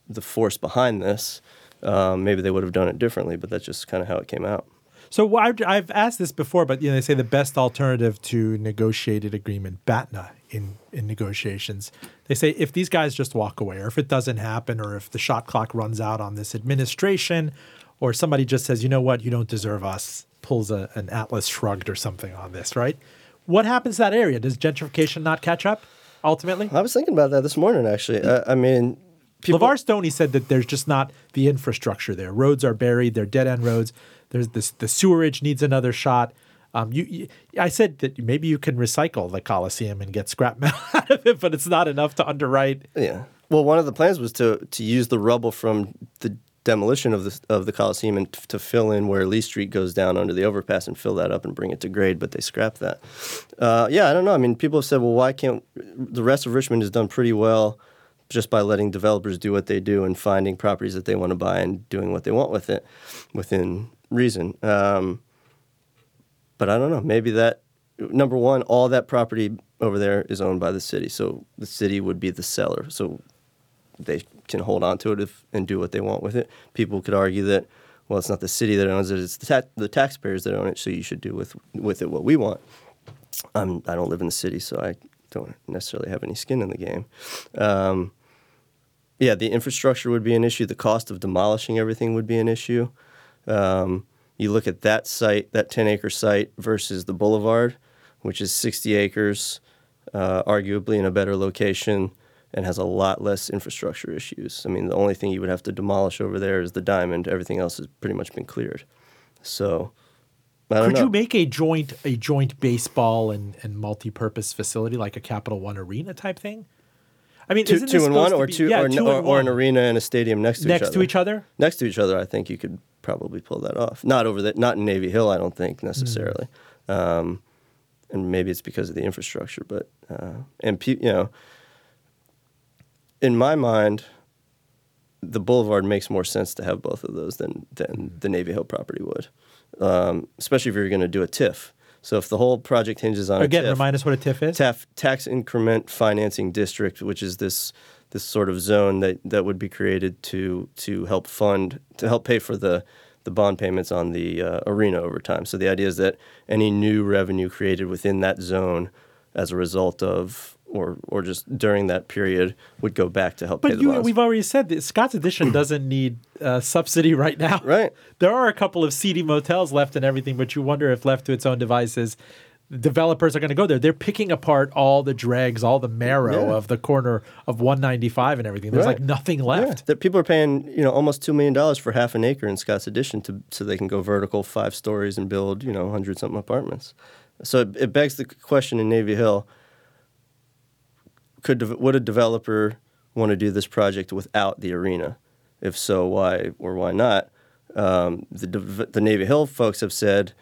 the force behind this, um, maybe they would have done it differently. But that's just kind of how it came out. So I've asked this before, but you know they say the best alternative to negotiated agreement, BATNA, in in negotiations. They say if these guys just walk away, or if it doesn't happen, or if the shot clock runs out on this administration, or somebody just says, you know what, you don't deserve us, pulls a, an Atlas shrugged or something on this, right? What happens to that area? Does gentrification not catch up ultimately? I was thinking about that this morning, actually. I, I mean, people... LeVar Stoney said that there's just not the infrastructure there. Roads are buried, they're dead end roads. There's this the sewerage needs another shot. Um, you, you, I said that maybe you can recycle the Coliseum and get scrap metal out of it, but it's not enough to underwrite. Yeah. Well, one of the plans was to to use the rubble from the demolition of the of the Coliseum and to fill in where Lee Street goes down under the overpass and fill that up and bring it to grade, but they scrapped that. Uh, yeah, I don't know. I mean, people have said, well, why can't the rest of Richmond has done pretty well just by letting developers do what they do and finding properties that they want to buy and doing what they want with it within reason. Um, but I don't know. Maybe that number one, all that property over there is owned by the city, so the city would be the seller. So they can hold on to it if, and do what they want with it. People could argue that, well, it's not the city that owns it; it's the, ta- the taxpayers that own it. So you should do with with it what we want. I'm, I don't live in the city, so I don't necessarily have any skin in the game. Um, yeah, the infrastructure would be an issue. The cost of demolishing everything would be an issue. Um, you look at that site, that 10 acre site, versus the boulevard, which is 60 acres, uh, arguably in a better location, and has a lot less infrastructure issues. I mean, the only thing you would have to demolish over there is the diamond. Everything else has pretty much been cleared. So, could know. you make a joint a joint baseball and, and multi-purpose facility like a Capital One arena type thing? I mean, two, two in one, or be, two, yeah, or, two or, or, an arena and a stadium next to next each other. to each other. Next to each other, I think you could probably pull that off. Not over that, not in Navy Hill, I don't think necessarily. Mm. Um, and maybe it's because of the infrastructure, but uh, and you know, in my mind, the Boulevard makes more sense to have both of those than than mm. the Navy Hill property would, um, especially if you're going to do a TIF. So if the whole project hinges on again, TIF, remind us what a TIF is. TAF, tax increment financing district, which is this this sort of zone that, that would be created to to help fund to help pay for the the bond payments on the uh, arena over time. So the idea is that any new revenue created within that zone as a result of or or just during that period would go back to help pay But the you, we've already said that Scott's Addition doesn't need uh, subsidy right now. Right. There are a couple of seedy motels left and everything, but you wonder if left to its own devices, developers are going to go there. They're picking apart all the dregs, all the marrow Yeah. of the corner of 195 and everything. There's like Right. nothing Yeah, left. that people are paying you know almost two million dollars for half an acre in Scott's Addition to so they can go vertical five stories and build you know hundred something apartments. So it, it begs the question in Navy Hill: Could would a developer want to do this project without the arena? If so, why or why not? Um, the the Navy Hill folks have said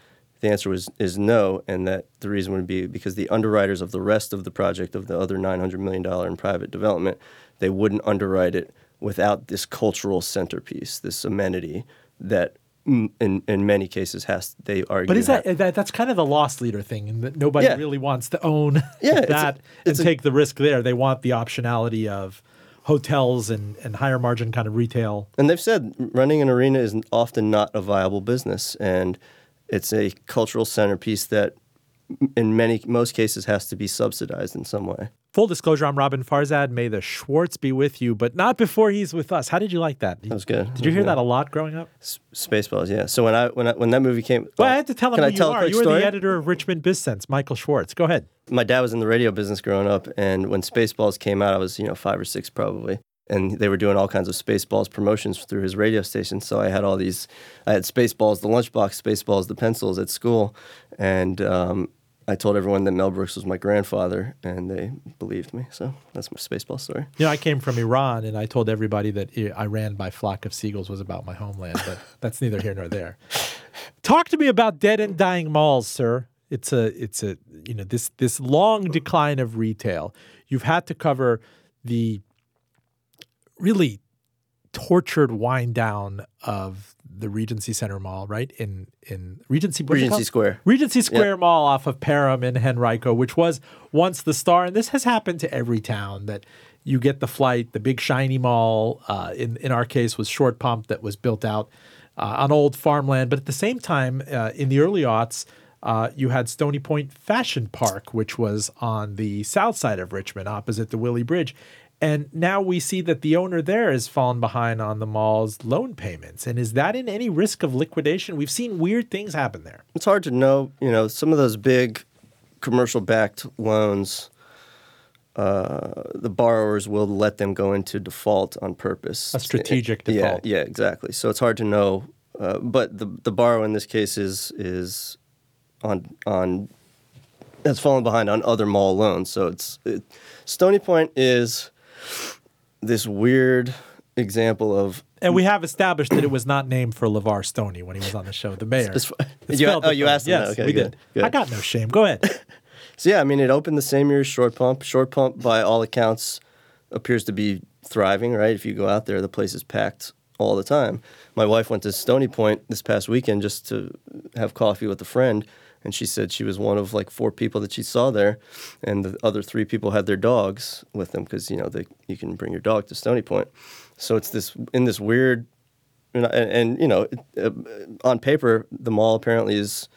the answer was is no, and that the reason would be because the underwriters of the rest of the project of the other nine hundred million dollar in private development, they wouldn't underwrite it without this cultural centerpiece, this amenity that in in many cases has they argue. But is that, that that's kind of the lost leader thing, and that nobody Yeah. really wants to own Yeah, it's a- that it's and a- take the risk there. They want the optionality of hotels and, and higher margin kind of retail. And they've said running an arena is often not a viable business, and it's a cultural centerpiece that, in many most cases, has to be subsidized in some way. Full disclosure, I'm Roben Farzad. May the Schwartz be with you, but not before he's with us. How did you like that? That was good. Did you hear that a lot growing up? S- Spaceballs, yeah. So when I when I, when that movie came, Well, I had to tell him Can I you tell are. You were the editor of Richmond BizSense, Michael Schwartz. Go ahead. my dad was in the radio business growing up, and when Spaceballs came out, I was you know five or six probably, and they were doing all kinds of Spaceballs promotions through his radio station. So I had all these, I had Spaceballs, the lunchbox, Spaceballs, the pencils at school, and um, I told everyone that Mel Brooks was my grandfather, and they believed me. So that's my Spaceball story. You know, I came from Iran, and I told everybody that I- Iran by flock of seagulls was about my homeland, but that's neither here nor there. Talk to me about dead and dying malls, sir. It's a, it's a, you know, this this long decline of retail. You've had to cover the really tortured wind down of the Regency Center Mall, right in in Regency Regency? Square. Regency Square Mall off of Parham in Henrico, which was once the star, and this has happened to every town that you get the flight. The big shiny mall, uh, in in our case, was Short Pump that was built out uh, on old farmland, but at the same time, uh, in the early aughts. Uh, you had Stony Point Fashion Park, which was on the south side of Richmond, opposite the Willey Bridge. And now we see that the owner there has fallen behind on the mall's loan payments. And is that in any risk of liquidation? We've seen weird things happen there. It's hard to know. You know, some of those big commercial-backed loans, uh, the borrowers will let them go into default on purpose. A strategic Yeah, default. Yeah, exactly. So it's hard to know. Uh, but the the borrower in this case is is on on has fallen behind on other mall loans. So it's it, Stony Point is this weird example of And we have established that it was not named for LeVar Stoney when he was on the show, the mayor. It's- It's you- oh, you asked him that. Yes, Okay, we good, did. good. I got no shame. Go ahead. So yeah, I mean, it opened the same year as Short Pump. Short Pump, by all accounts, appears to be thriving. Right? If you go out there, the place is packed all the time. My wife went to Stony Point this past weekend just to have coffee with a friend, and she said she was one of like four people that she saw there, and the other three people had their dogs with them because you know they you can bring your dog to Stony Point. So it's this in this weird, and, and you know, uh, on paper, the mall apparently is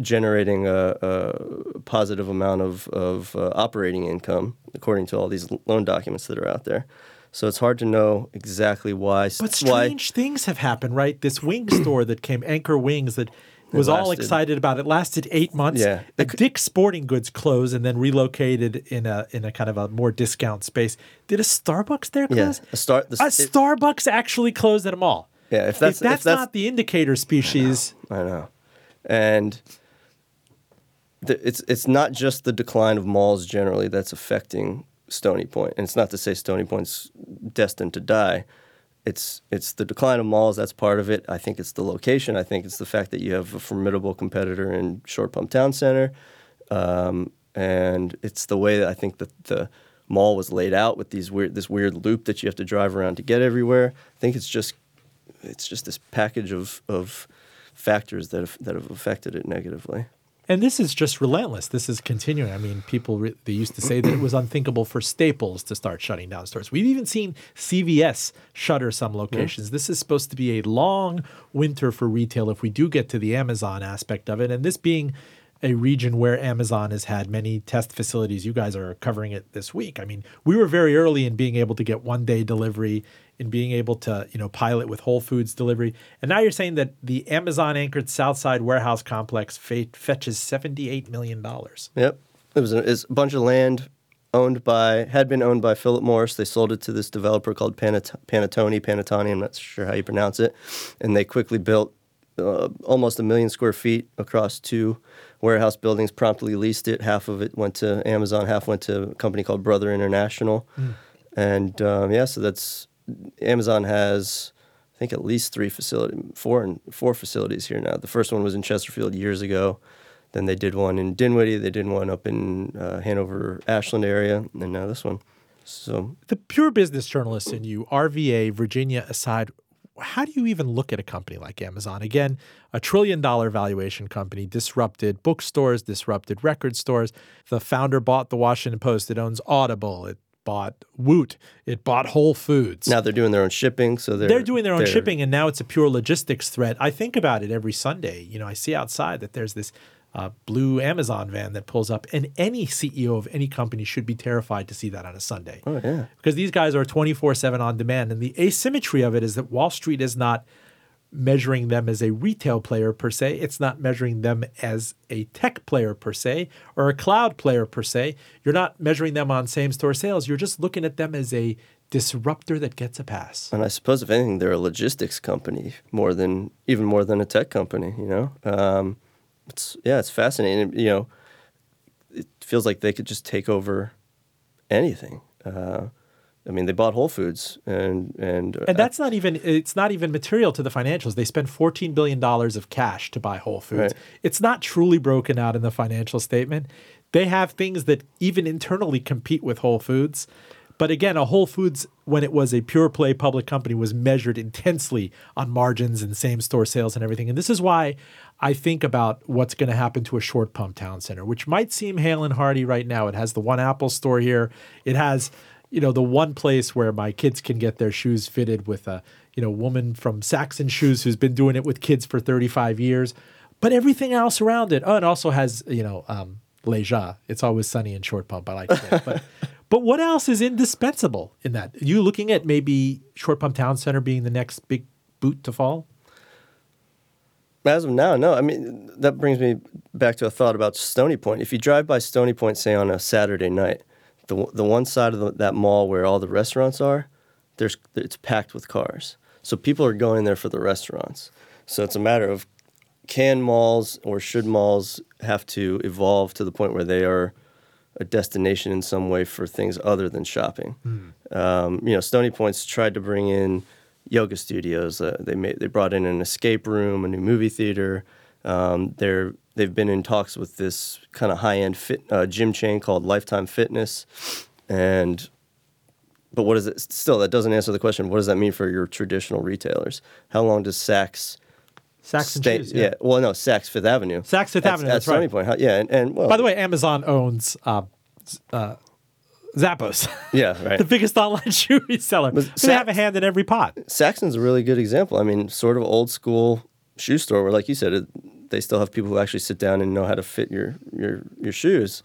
generating a, a positive amount of, of uh, operating income, according to all these loan documents that are out there. So it's hard to know exactly why. But why strange things have happened, right? This wing store that came, Anchor Wings, that was all excited about. It lasted eight months. Yeah. The Dick's Sporting Goods closed and then relocated in a in a kind of a more discount space. Did a Starbucks there yeah, close? a start. The, A it- Starbucks actually closed at a mall. Yeah, if that's- if that's, if that's- not the indicator species, I know, and the, it's it's not just the decline of malls generally that's affecting Stony. Point, and it's not to say Stony Point's destined to die. It's it's the decline of malls that's part of it. I think it's the location. I think it's the fact that you have a formidable competitor in Short Pump Town Center, um, and it's the way that I think that the mall was laid out with these weird this weird loop that you have to drive around to get everywhere. I think it's just it's just this package of of factors that have, that have affected it negatively. And this is just relentless. This is continuing. I mean, people re- they used to say that it was unthinkable for Staples to start shutting down stores. We've even seen CVS shutter some locations. This is supposed to be a long winter for retail if we do get to the Amazon aspect of it. And this being a region where Amazon has had many test facilities. You guys are covering it this week. I mean, we were very early in being able to get one day delivery, in being able to, you know, pilot with Whole Foods delivery. And now you're saying that the Amazon anchored Southside warehouse complex fetches $78 million. Yep. It was a, it's a bunch of land owned by, had been owned by Philip Morris. They sold it to this developer called Panat- Panatoni, Panattoni, I'm not sure how you pronounce it. And they quickly built uh, almost a million square feet across two warehouse buildings, promptly leased it. Half of it went to Amazon, half went to a company called Brother International. Mm. And um, yeah, so that's Amazon has, I think, at least three facility, four and four facilities here now. The first one was in Chesterfield years ago. Then they did one in Dinwiddie. They did one up in uh, Hanover, Ashland area, and now this one. So the pure business journalist in you, RVA, Virginia aside, how do you even look at a company like Amazon? Again, a trillion dollar valuation company disrupted bookstores, disrupted record stores. The founder bought the Washington Post. It owns Audible. It bought Woot. It bought Whole Foods. Now they're doing their own shipping, so they're they're doing their own shipping, and now it's a pure logistics threat. I think about it every Sunday. You know, I see outside that there's this uh, blue Amazon van that pulls up, and any CEO of any company should be terrified to see that on a Sunday. Oh yeah, because these guys are twenty four seven on demand, and the asymmetry of it is that Wall Street is not measuring them as a retail player per se. It's not measuring them as a tech player per se or a cloud player per se. You're not measuring them on same store sales. You're just looking at them as a disruptor that gets a pass. And I suppose if anything, they're a logistics company more than even more than a tech company. You know. Um, it's yeah, it's fascinating. You know, it feels like they could just take over anything. Uh, I mean, they bought Whole Foods, and and and that's not even it's not even material to the financials. They spent fourteen billion dollars of cash to buy Whole Foods. Right. It's not truly broken out in the financial statement. They have things that even internally compete with Whole Foods. But again, a Whole Foods, when it was a pure play public company, was measured intensely on margins and same store sales and everything. And this is why I think about what's going to happen to a short pump town center, which might seem hale and hearty right now. It has the one Apple store here. It has, you know, the one place where my kids can get their shoes fitted with a, you know, woman from Saxon Shoes who's been doing it with kids for 35 years. But everything else around it, oh, it also has, you know, um, Leja. It's always sunny in short pump. I like that. But But what else is indispensable in that? Are you looking at maybe Short Pump Town Center being the next big boot to fall? As of now, no. I mean, that brings me back to a thought about Stony Point. If you drive by Stony Point, say on a Saturday night, the the one side of the, that mall where all the restaurants are, there's it's packed with cars. So people are going there for the restaurants. So it's a matter of can malls or should malls have to evolve to the point where they are a destination in some way for things other than shopping. Mm. Um, you know, Stony Point's tried to bring in yoga studios. Uh, they made they brought in an escape room, a new movie theater. Um, they're they've been in talks with this kind of high end fit uh, gym chain called Lifetime Fitness, and but what is it? Still, that doesn't answer the question. What does that mean for your traditional retailers? How long does Saks Saks and Shoes. Yeah. yeah. Well, no, Saks Fifth Avenue. Saks Fifth Avenue. That's, that's right. Point. Yeah, and, and well, by the way, Amazon owns uh, uh, Zappos. Yeah, right. the biggest online shoe reseller. But they have a hand in every pot. Saxon's a really good example. I mean, sort of old school shoe store where, like you said, it, they still have people who actually sit down and know how to fit your your your shoes.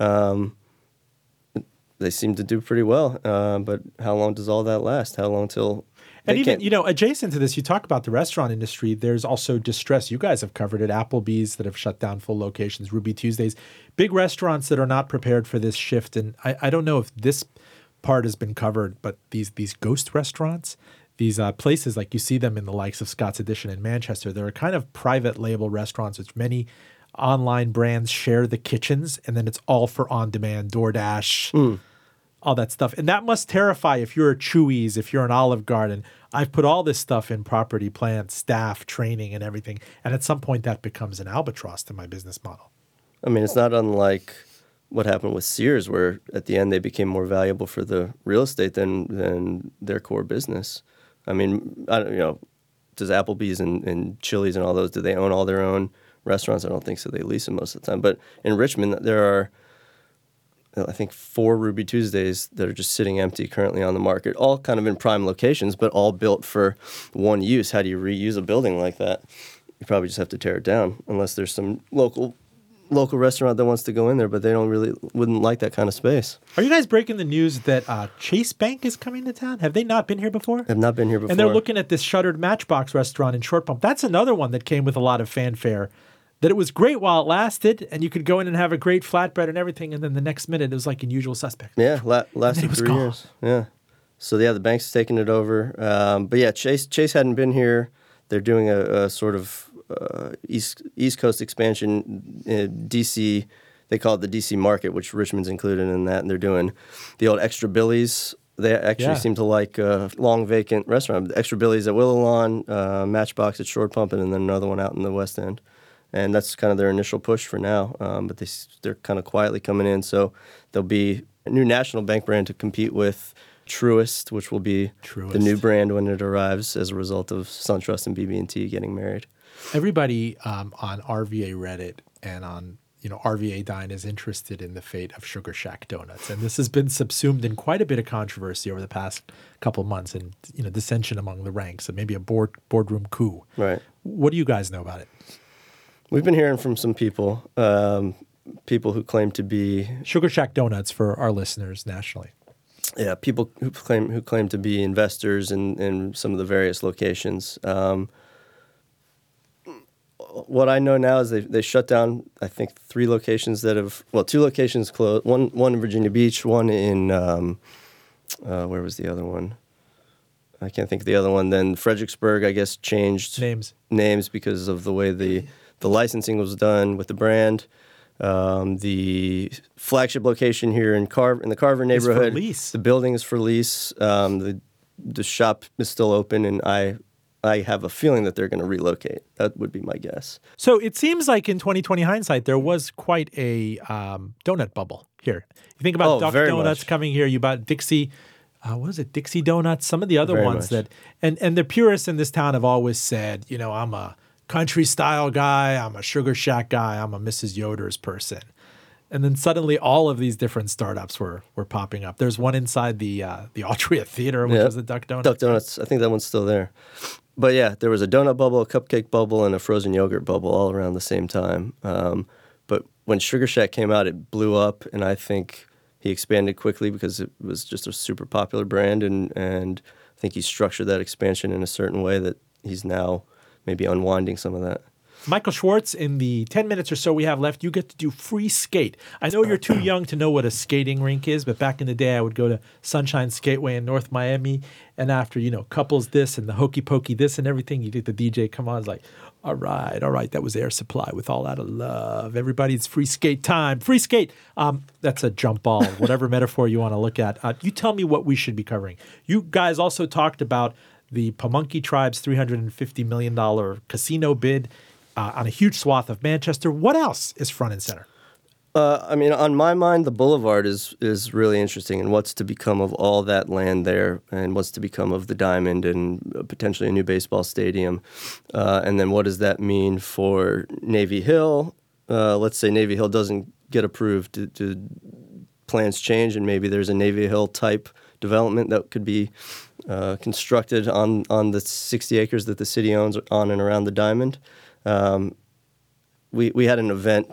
Um, they seem to do pretty well, uh, but how long does all that last? How long till and even, you know, adjacent to this, you talk about the restaurant industry. There's also distress. You guys have covered it. Applebee's that have shut down full locations, Ruby Tuesdays, big restaurants that are not prepared for this shift. And I, I don't know if this part has been covered, but these these ghost restaurants, these uh, places like you see them in the likes of Scott's Addition in Manchester, they're kind of private label restaurants, which many online brands share the kitchens, and then it's all for on demand, DoorDash. Mm all that stuff. And that must terrify if you're a Chuy's, if you're an Olive Garden. I've put all this stuff in property, plant, staff, training, and everything. And at some point, that becomes an albatross to my business model. I mean, it's not unlike what happened with Sears, where at the end they became more valuable for the real estate than than their core business. I mean, I don't, you know, does Applebee's and, and Chili's and all those do they own all their own restaurants? I don't think so. They lease them most of the time. But in Richmond, there are I think four Ruby Tuesdays that are just sitting empty currently on the market, all kind of in prime locations, but all built for one use. How do you reuse a building like that? You probably just have to tear it down, unless there's some local local restaurant that wants to go in there, but they don't really wouldn't like that kind of space. Are you guys breaking the news that uh, Chase Bank is coming to town? Have they not been here before? Have not been here before. And they're looking at this shuttered Matchbox restaurant in Short Pump. That's another one that came with a lot of fanfare. That it was great while it lasted, and you could go in and have a great flatbread and everything, and then the next minute it was like an unusual suspect. Yeah, la- lasted three gone. years. Yeah. So yeah, the bank's taking it over. Um, but yeah, Chase Chase hadn't been here. They're doing a, a sort of uh, east East Coast expansion. In DC, they call it the DC market, which Richmond's included in that. And they're doing the old Extra Billy's. They actually Yeah. seem to like a long vacant restaurant. The Extra Billy's at Willow Lawn, uh, Matchbox at Short Pump, and then another one out in the West End. And that's kind of their initial push for now. Um, but they they're kind of quietly coming in, so there'll be a new national bank brand to compete with Truist, which will be the new brand when it arrives as a result of SunTrust and BB&T getting married. Everybody um, on RVA Reddit and on you know RVA Dine is interested in the fate of Sugar Shack Donuts, and this has been subsumed in quite a bit of controversy over the past couple months, and you know dissension among the ranks, and maybe a board boardroom coup. Right. What do you guys know about it? We've been hearing from some people, um, people who claim to be Sugar Shack Donuts for our listeners nationally. yeah, people who claim who claim to be investors in, in some of the various locations. Um, what I know now is they they shut down. I think three locations that have well, two locations closed. One one in Virginia Beach, one in um, uh, where was the other one? I can't think of the other one. Then Fredericksburg, I guess, changed Names. names because of the way the the licensing was done with the brand. Um, the flagship location here in Carver in the Carver for neighborhood, lease. the building is for lease. Um, the the shop is still open, and I I have a feeling that they're going to relocate. That would be my guess. So it seems like in 2020 hindsight, there was quite a um, donut bubble here. You think about Oh, Duck Donuts much. coming here. You bought Dixie. Uh, what was it? Dixie Donuts. Some of the other Very ones much. that and and the purists in this town have always said, you know, I'm a country style guy. I'm a Sugar Shack guy. I'm a Mrs. Yoder's person. And then suddenly, all of these different startups were were popping up. There's one inside the uh, the Altria Theater, which Yeah. was the Duck Donut. Duck Donuts, I think that one's still there. But yeah, there was a donut bubble, a cupcake bubble, and a frozen yogurt bubble all around the same time. Um, but when Sugar Shack came out, it blew up, and I think he expanded quickly because it was just a super popular brand, and and I think he structured that expansion in a certain way that he's now maybe unwinding some of that. Michael Schwartz, in the 10 minutes or so we have left, you get to do free skate. I know you're too young to know what a skating rink is, but back in the day, I would go to Sunshine Skateway in North Miami. And after, you know, couples this and the hokey pokey this and everything, you get the DJ come on. It's like, all right, all right, that was Air Supply with all out of love. Everybody's free skate time. Free skate. Um, that's a jump ball, whatever metaphor you want to look at. Uh, you tell me what we should be covering. You guys also talked about the Pamunkey Tribe's $350 million casino bid uh, on a huge swath of Manchester. What else is front and center? Uh, I mean, on my mind, the boulevard is is really interesting, and what's to become of all that land there, and what's to become of the diamond, and uh, potentially a new baseball stadium, uh, and then what does that mean for Navy Hill? Uh, let's say Navy Hill doesn't get approved. Do, do plans change, and maybe there's a Navy Hill type development that could be uh, constructed on on the 60 acres that the city owns on and around the diamond. Um, we we had an event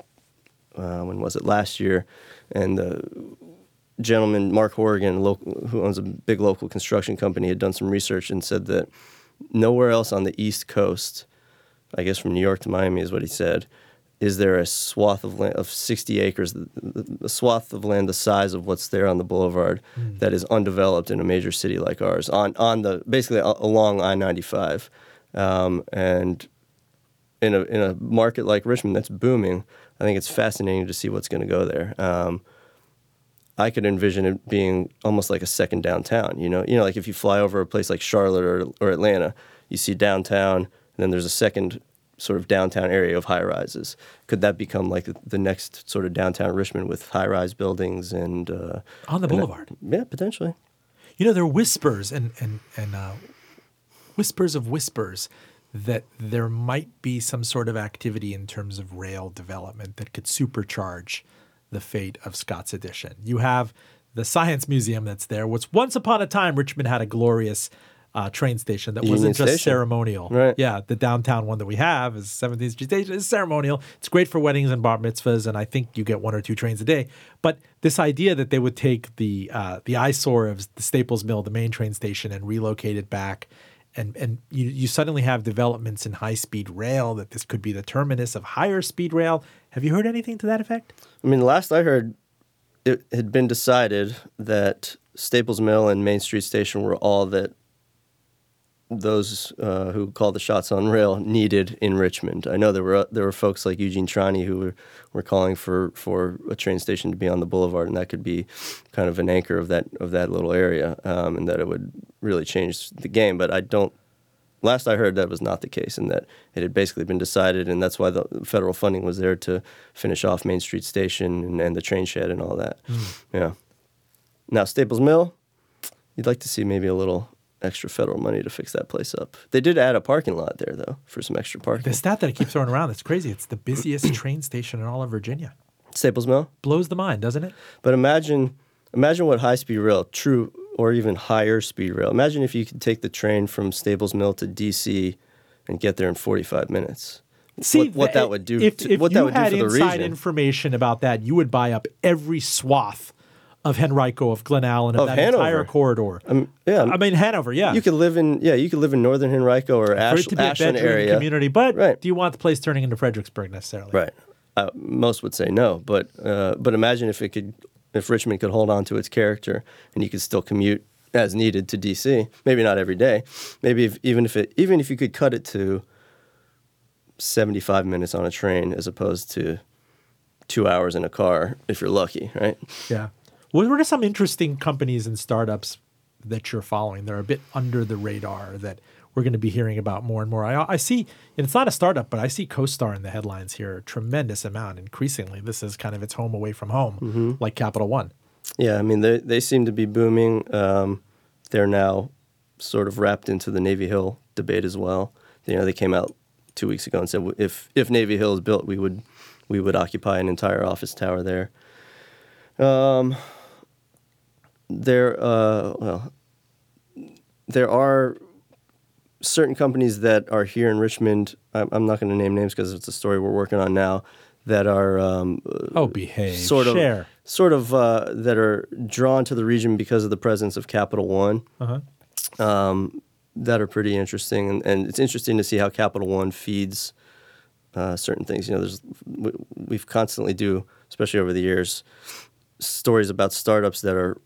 uh, when was it? Last year, and the gentleman Mark Hourigan, local, who owns a big local construction company, had done some research and said that nowhere else on the East Coast, I guess from New York to Miami is what he said, is there a swath of land of 60 acres, the swath of land the size of what's there on the boulevard that is undeveloped in a major city like ours on on the basically along I-95, um, and in a in a market like Richmond that's booming, I think it's fascinating to see what's going to go there. Um, I could envision it being almost like a second downtown. You know, you know, like if you fly over a place like Charlotte or, or Atlanta, you see downtown, and then there's a second sort of downtown area of high rises. Could that become like the next sort of downtown Richmond with high rise buildings and uh, On the and boulevard. yeah, potentially. You know, there are whispers and and and uh, whispers of whispers that there might be some sort of activity in terms of rail development that could supercharge the fate of Scott's Addition. You have the Science Museum that's there. What's once upon a time Richmond had a glorious uh, train station that Union wasn't just Station. ceremonial. Right. Yeah, the downtown one that we have is 17th Street Station is ceremonial. It's great for weddings and bar mitzvahs, and I think you get one or two trains a day. But this idea that they would take the uh, the eyesore of the Staples Mill, the main train station, and relocate it back. And, and you, you suddenly have developments in high speed rail that this could be the terminus of higher speed rail. Have you heard anything to that effect? I mean, last I heard, it had been decided that Staples Mill and Main Street Station were all that those uh, who called the shots on rail needed in Richmond. I know there were there were folks like Eugene Trani who were, were calling for, for a train station to be on the boulevard, and that could be kind of an anchor of that of that little area, um, and that it would really change the game. But I don't. Last I heard, that was not the case, and that it had basically been decided, and that's why the federal funding was there to finish off Main Street Station and, and the train shed and all that. Yeah. Now Staples Mill, you'd like to see maybe a little extra federal money to fix that place up. They did add a parking lot there though for some extra parking. The stat that I keep throwing around, it's crazy. It's the busiest train station in all of Virginia. Staples Mill. Blows the mind, doesn't it? But imagine, imagine what high speed rail, true or even higher speed rail. Imagine if you could take the train from Staples Mill to DC and get there in 45 minutes. what, what that would do, If, to, if what you that would do had for the inside region. information about that, you would buy up every swath of Henrico, of Glen Allen, of, Of that Hanover. entire corridor. Um, yeah, I mean Hanover, yeah. you could live in yeah, you could live in northern Henrico or Ash, it to be Ashland area. community, but Right. do you want the place turning into Fredericksburg necessarily? Right. Uh, most would say no, but uh, but imagine if it could, if Richmond could hold on to its character, and you could still commute as needed to DC. Maybe not every day. Maybe if, even if it even if you could cut it to seventy five minutes on a train as opposed to two hours in a car, if you're lucky, right? Yeah. What are some interesting companies and startups that you're following? They're a bit under the radar that we're going to be hearing about more and more. I, I see, and it's not a startup, but I see CoStar in the headlines here a tremendous amount. Increasingly, this is kind of its home away from home, Mm-hmm. like Capital One. Yeah, I mean they they seem to be booming. Um, they're now sort of wrapped into the Navy Hill debate as well. You know, they came out two weeks ago and said if if Navy Hill is built, we would we would occupy an entire office tower there. Um, there, uh, well, there are certain companies that are here in Richmond. I'm, I'm not going to name names because it's a story we're working on now. That are um, Oh, behave. sort of Share. sort of uh, that are drawn to the region because of the presence of Capital One Uh-huh. um, that are pretty interesting, and, and it's interesting to see how Capital One feeds uh, certain things. You know, there's we, we've constantly do, especially over the years, stories about startups that are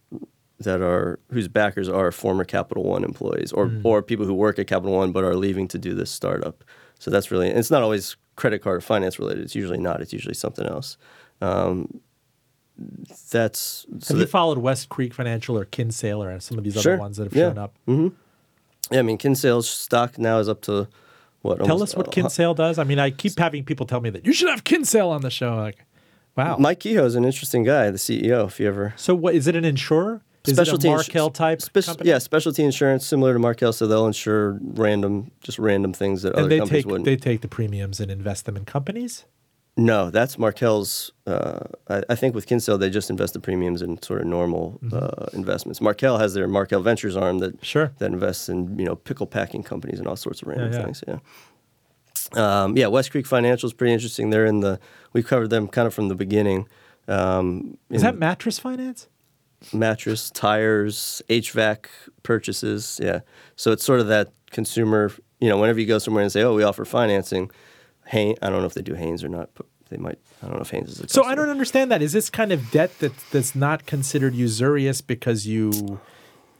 that are whose backers are former Capital One employees or or people who work at Capital One but are leaving to do this startup. So that's really it's not always credit card or finance related. It's usually not. It's usually something else. Um, that's Have you that- followed West Creek Financial or Kinsale or some of these Sure. other ones that have Yeah. shown up? yeah. I mean, Kinsale's stock now is up to what? Tell almost us what a- Kinsale does. I mean, I keep having people tell me that you should have Kinsale on the show. Like, wow. Mike Kehoe is an interesting guy, the CEO. If you ever so, what is it? An insurer? Is specialty a ins- Markel type yeah, specialty insurance similar to Markel, so they'll insure random, just random things that and other they companies take wouldn't. they take the premiums and invest them in companies. no, that's Markel's. Uh, I, I think with Kinsale, they just invest the premiums in sort of normal uh, investments. Markel has their Markel Ventures arm that Mm-hmm. Sure. that invests in you know pickle packing companies and all sorts of random Yeah, yeah. things. Yeah. Um, yeah, West Creek Financial is pretty interesting. They're in the we covered them kind of from the beginning. Um, Is that mattress finance? Mattress, tires, HVAC purchases. Yeah. So it's sort of that consumer, you know, whenever you go somewhere and say, oh, we offer financing, Hain, I don't know if they do Haynes or not, but they might. I don't know if Haynes is a So I don't understand that. Is this kind of debt that that's not considered usurious because you?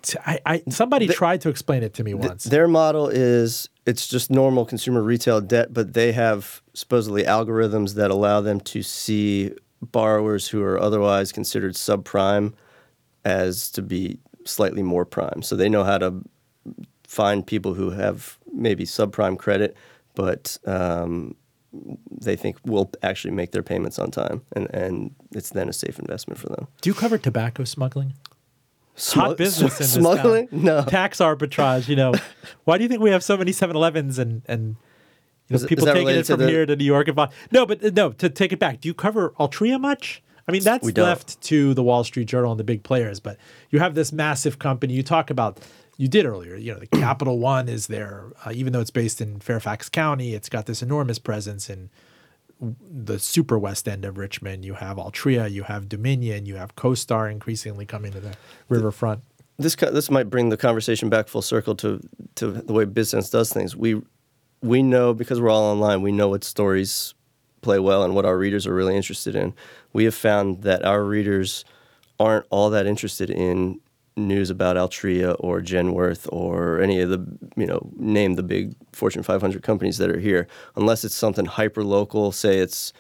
t- I, I somebody tried to explain it to me once. Their model is it's just normal consumer retail debt, but they have supposedly algorithms that allow them to see borrowers who are otherwise considered subprime as to be slightly more prime. So they know how to find people who have maybe subprime credit, but um, they think will actually make their payments on time, and, and it's then a safe investment for them. Do you cover tobacco smuggling? Smug- Hot business in this smuggling? town. No. Tax arbitrage. You know, why do you think we have so many 7-Elevens and and you know, Is people is taking it from the- here to New York and buy- no, but uh, no. To take it back, do you cover Altria much? I mean, that's left to the Wall Street Journal and the big players, but you have this massive company. You talk about, you did earlier, you know, the Capital One is there, uh, even though it's based in Fairfax County, it's got this enormous presence in the super west end of Richmond. You have Altria, you have Dominion, you have CoStar increasingly coming to the riverfront. this this might bring the conversation back full circle to to the way BizSense does things. We we know because we're all online. We know what stories play well and what our readers are really interested in. We have found that our readers aren't all that interested in news about Altria or Genworth or any of the you know name the big Fortune 500 companies that are here, unless it's something hyper local. Say it's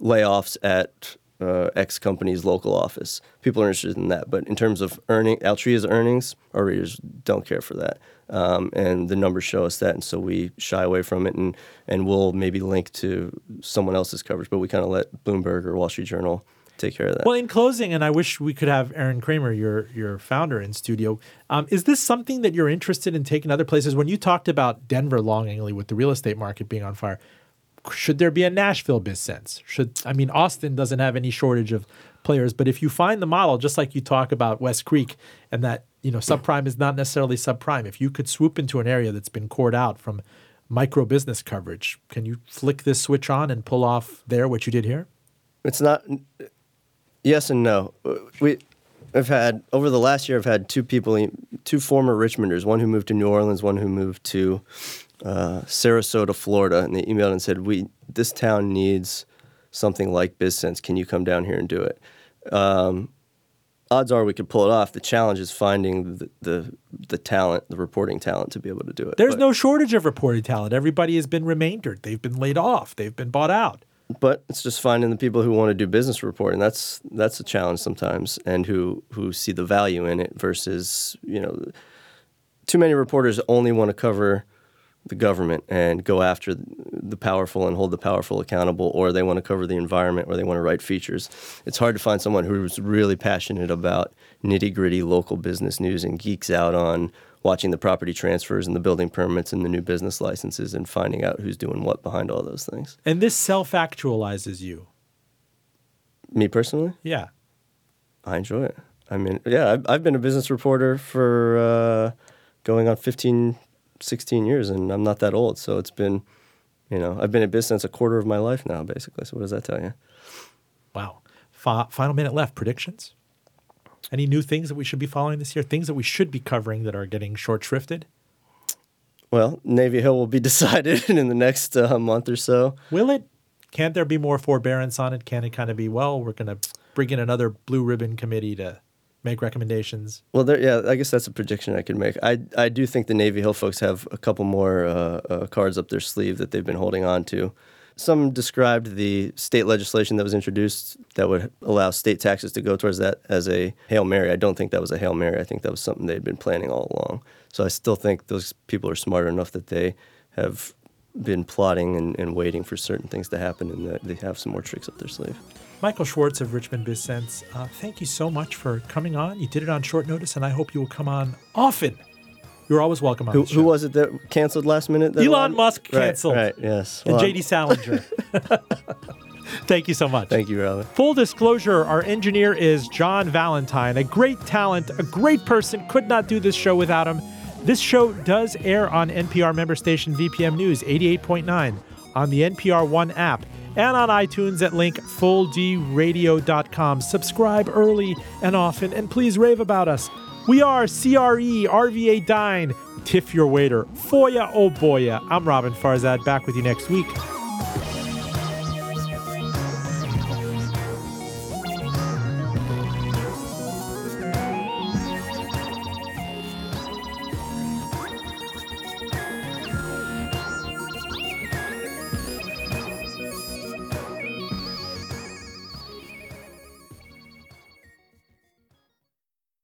layoffs at uh, X company's local office. People are interested in that. But in terms of earning Altria's earnings, our readers don't care for that. Um, and the numbers show us that, and so we shy away from it, and and we'll maybe link to someone else's coverage, but we kind of let Bloomberg or Wall Street Journal take care of that. Well, in closing, and I wish we could have Aaron Kremer, your your founder, in studio. Um, is this something that you're interested in taking other places? When you talked about Denver longingly with the real estate market being on fire, should there be a Nashville BizSense? Should I mean Austin doesn't have any shortage of players, but if you find the model, just like you talk about West Creek, and that you know subprime is not necessarily subprime. If you could swoop into an area that's been cored out from micro business coverage, can you flick this switch on and pull off there what you did here? It's not. Yes and no. We, I've had over the last year. I've had two people, two former Richmonders, one who moved to New Orleans, one who moved to uh, Sarasota, Florida, and they emailed and said, "We this town needs something like BizSense. Can you come down here and do it?" Um, odds are we could pull it off. The challenge is finding the the, the talent, the reporting talent, to be able to do it. There's But- no shortage of reporting talent. Everybody has been remaindered. They've been laid off. They've been bought out. but it's just finding the people who want to do business reporting. That's that's a challenge sometimes, and who who see the value in it versus you know, too many reporters only want to cover the government and go after the powerful and hold the powerful accountable, or they want to cover the environment, or they want to write features. It's hard to find someone who's really passionate about nitty gritty local business news and geeks out on watching the property transfers and the building permits and the new business licenses and finding out who's doing what behind all those things. And this self actualizes you. Me personally, Yeah. I enjoy it. I mean, yeah, I've, I've been a business reporter for uh, going on 15, 16 years, and I'm not that old. So it's been, you know, I've been in business a quarter of my life now, basically. So what does that tell you? Wow. Fi- final minute left. Predictions? Any new things that we should be following this year? Things that we should be covering that are getting short shrifted? Well, Navy Hill will be decided in the next uh, month or so. Will it? Can't there be more forbearance on it? Can it kind of be, well, we're going to bring in another blue ribbon committee to make recommendations? Well, there, yeah, I guess that's a prediction I could make. I, I do think the Navy Hill folks have a couple more uh, uh, cards up their sleeve that they've been holding on to. Some described the state legislation that was introduced that would allow state taxes to go towards that as a Hail Mary. I don't think that was a Hail Mary. I think that was something they'd been planning all along. So I still think those people are smart enough that they have been plotting and, and waiting for certain things to happen and that they have some more tricks up their sleeve. Michael Schwartz of Richmond BizSense, uh, thank you so much for coming on. You did it on short notice, and I hope you will come on often. You're always welcome on Who, the show. who was it that canceled last minute? Elon allowed- Musk Right, canceled. Right, yes. And JD Salinger. thank you so much. Thank you, Roben. Full disclosure, our engineer is John Valentine, a great talent, a great person. Could not do this show without him. This show does air on NPR member station VPM News 88.9, on the NPR One app, and on iTunes at link fulldradio.com. Subscribe early and often, and please rave about us. We are CRE, RVA Dine, Tiff Your Waiter, Foya Oh Boya. I'm Roben Farzad, back with you next week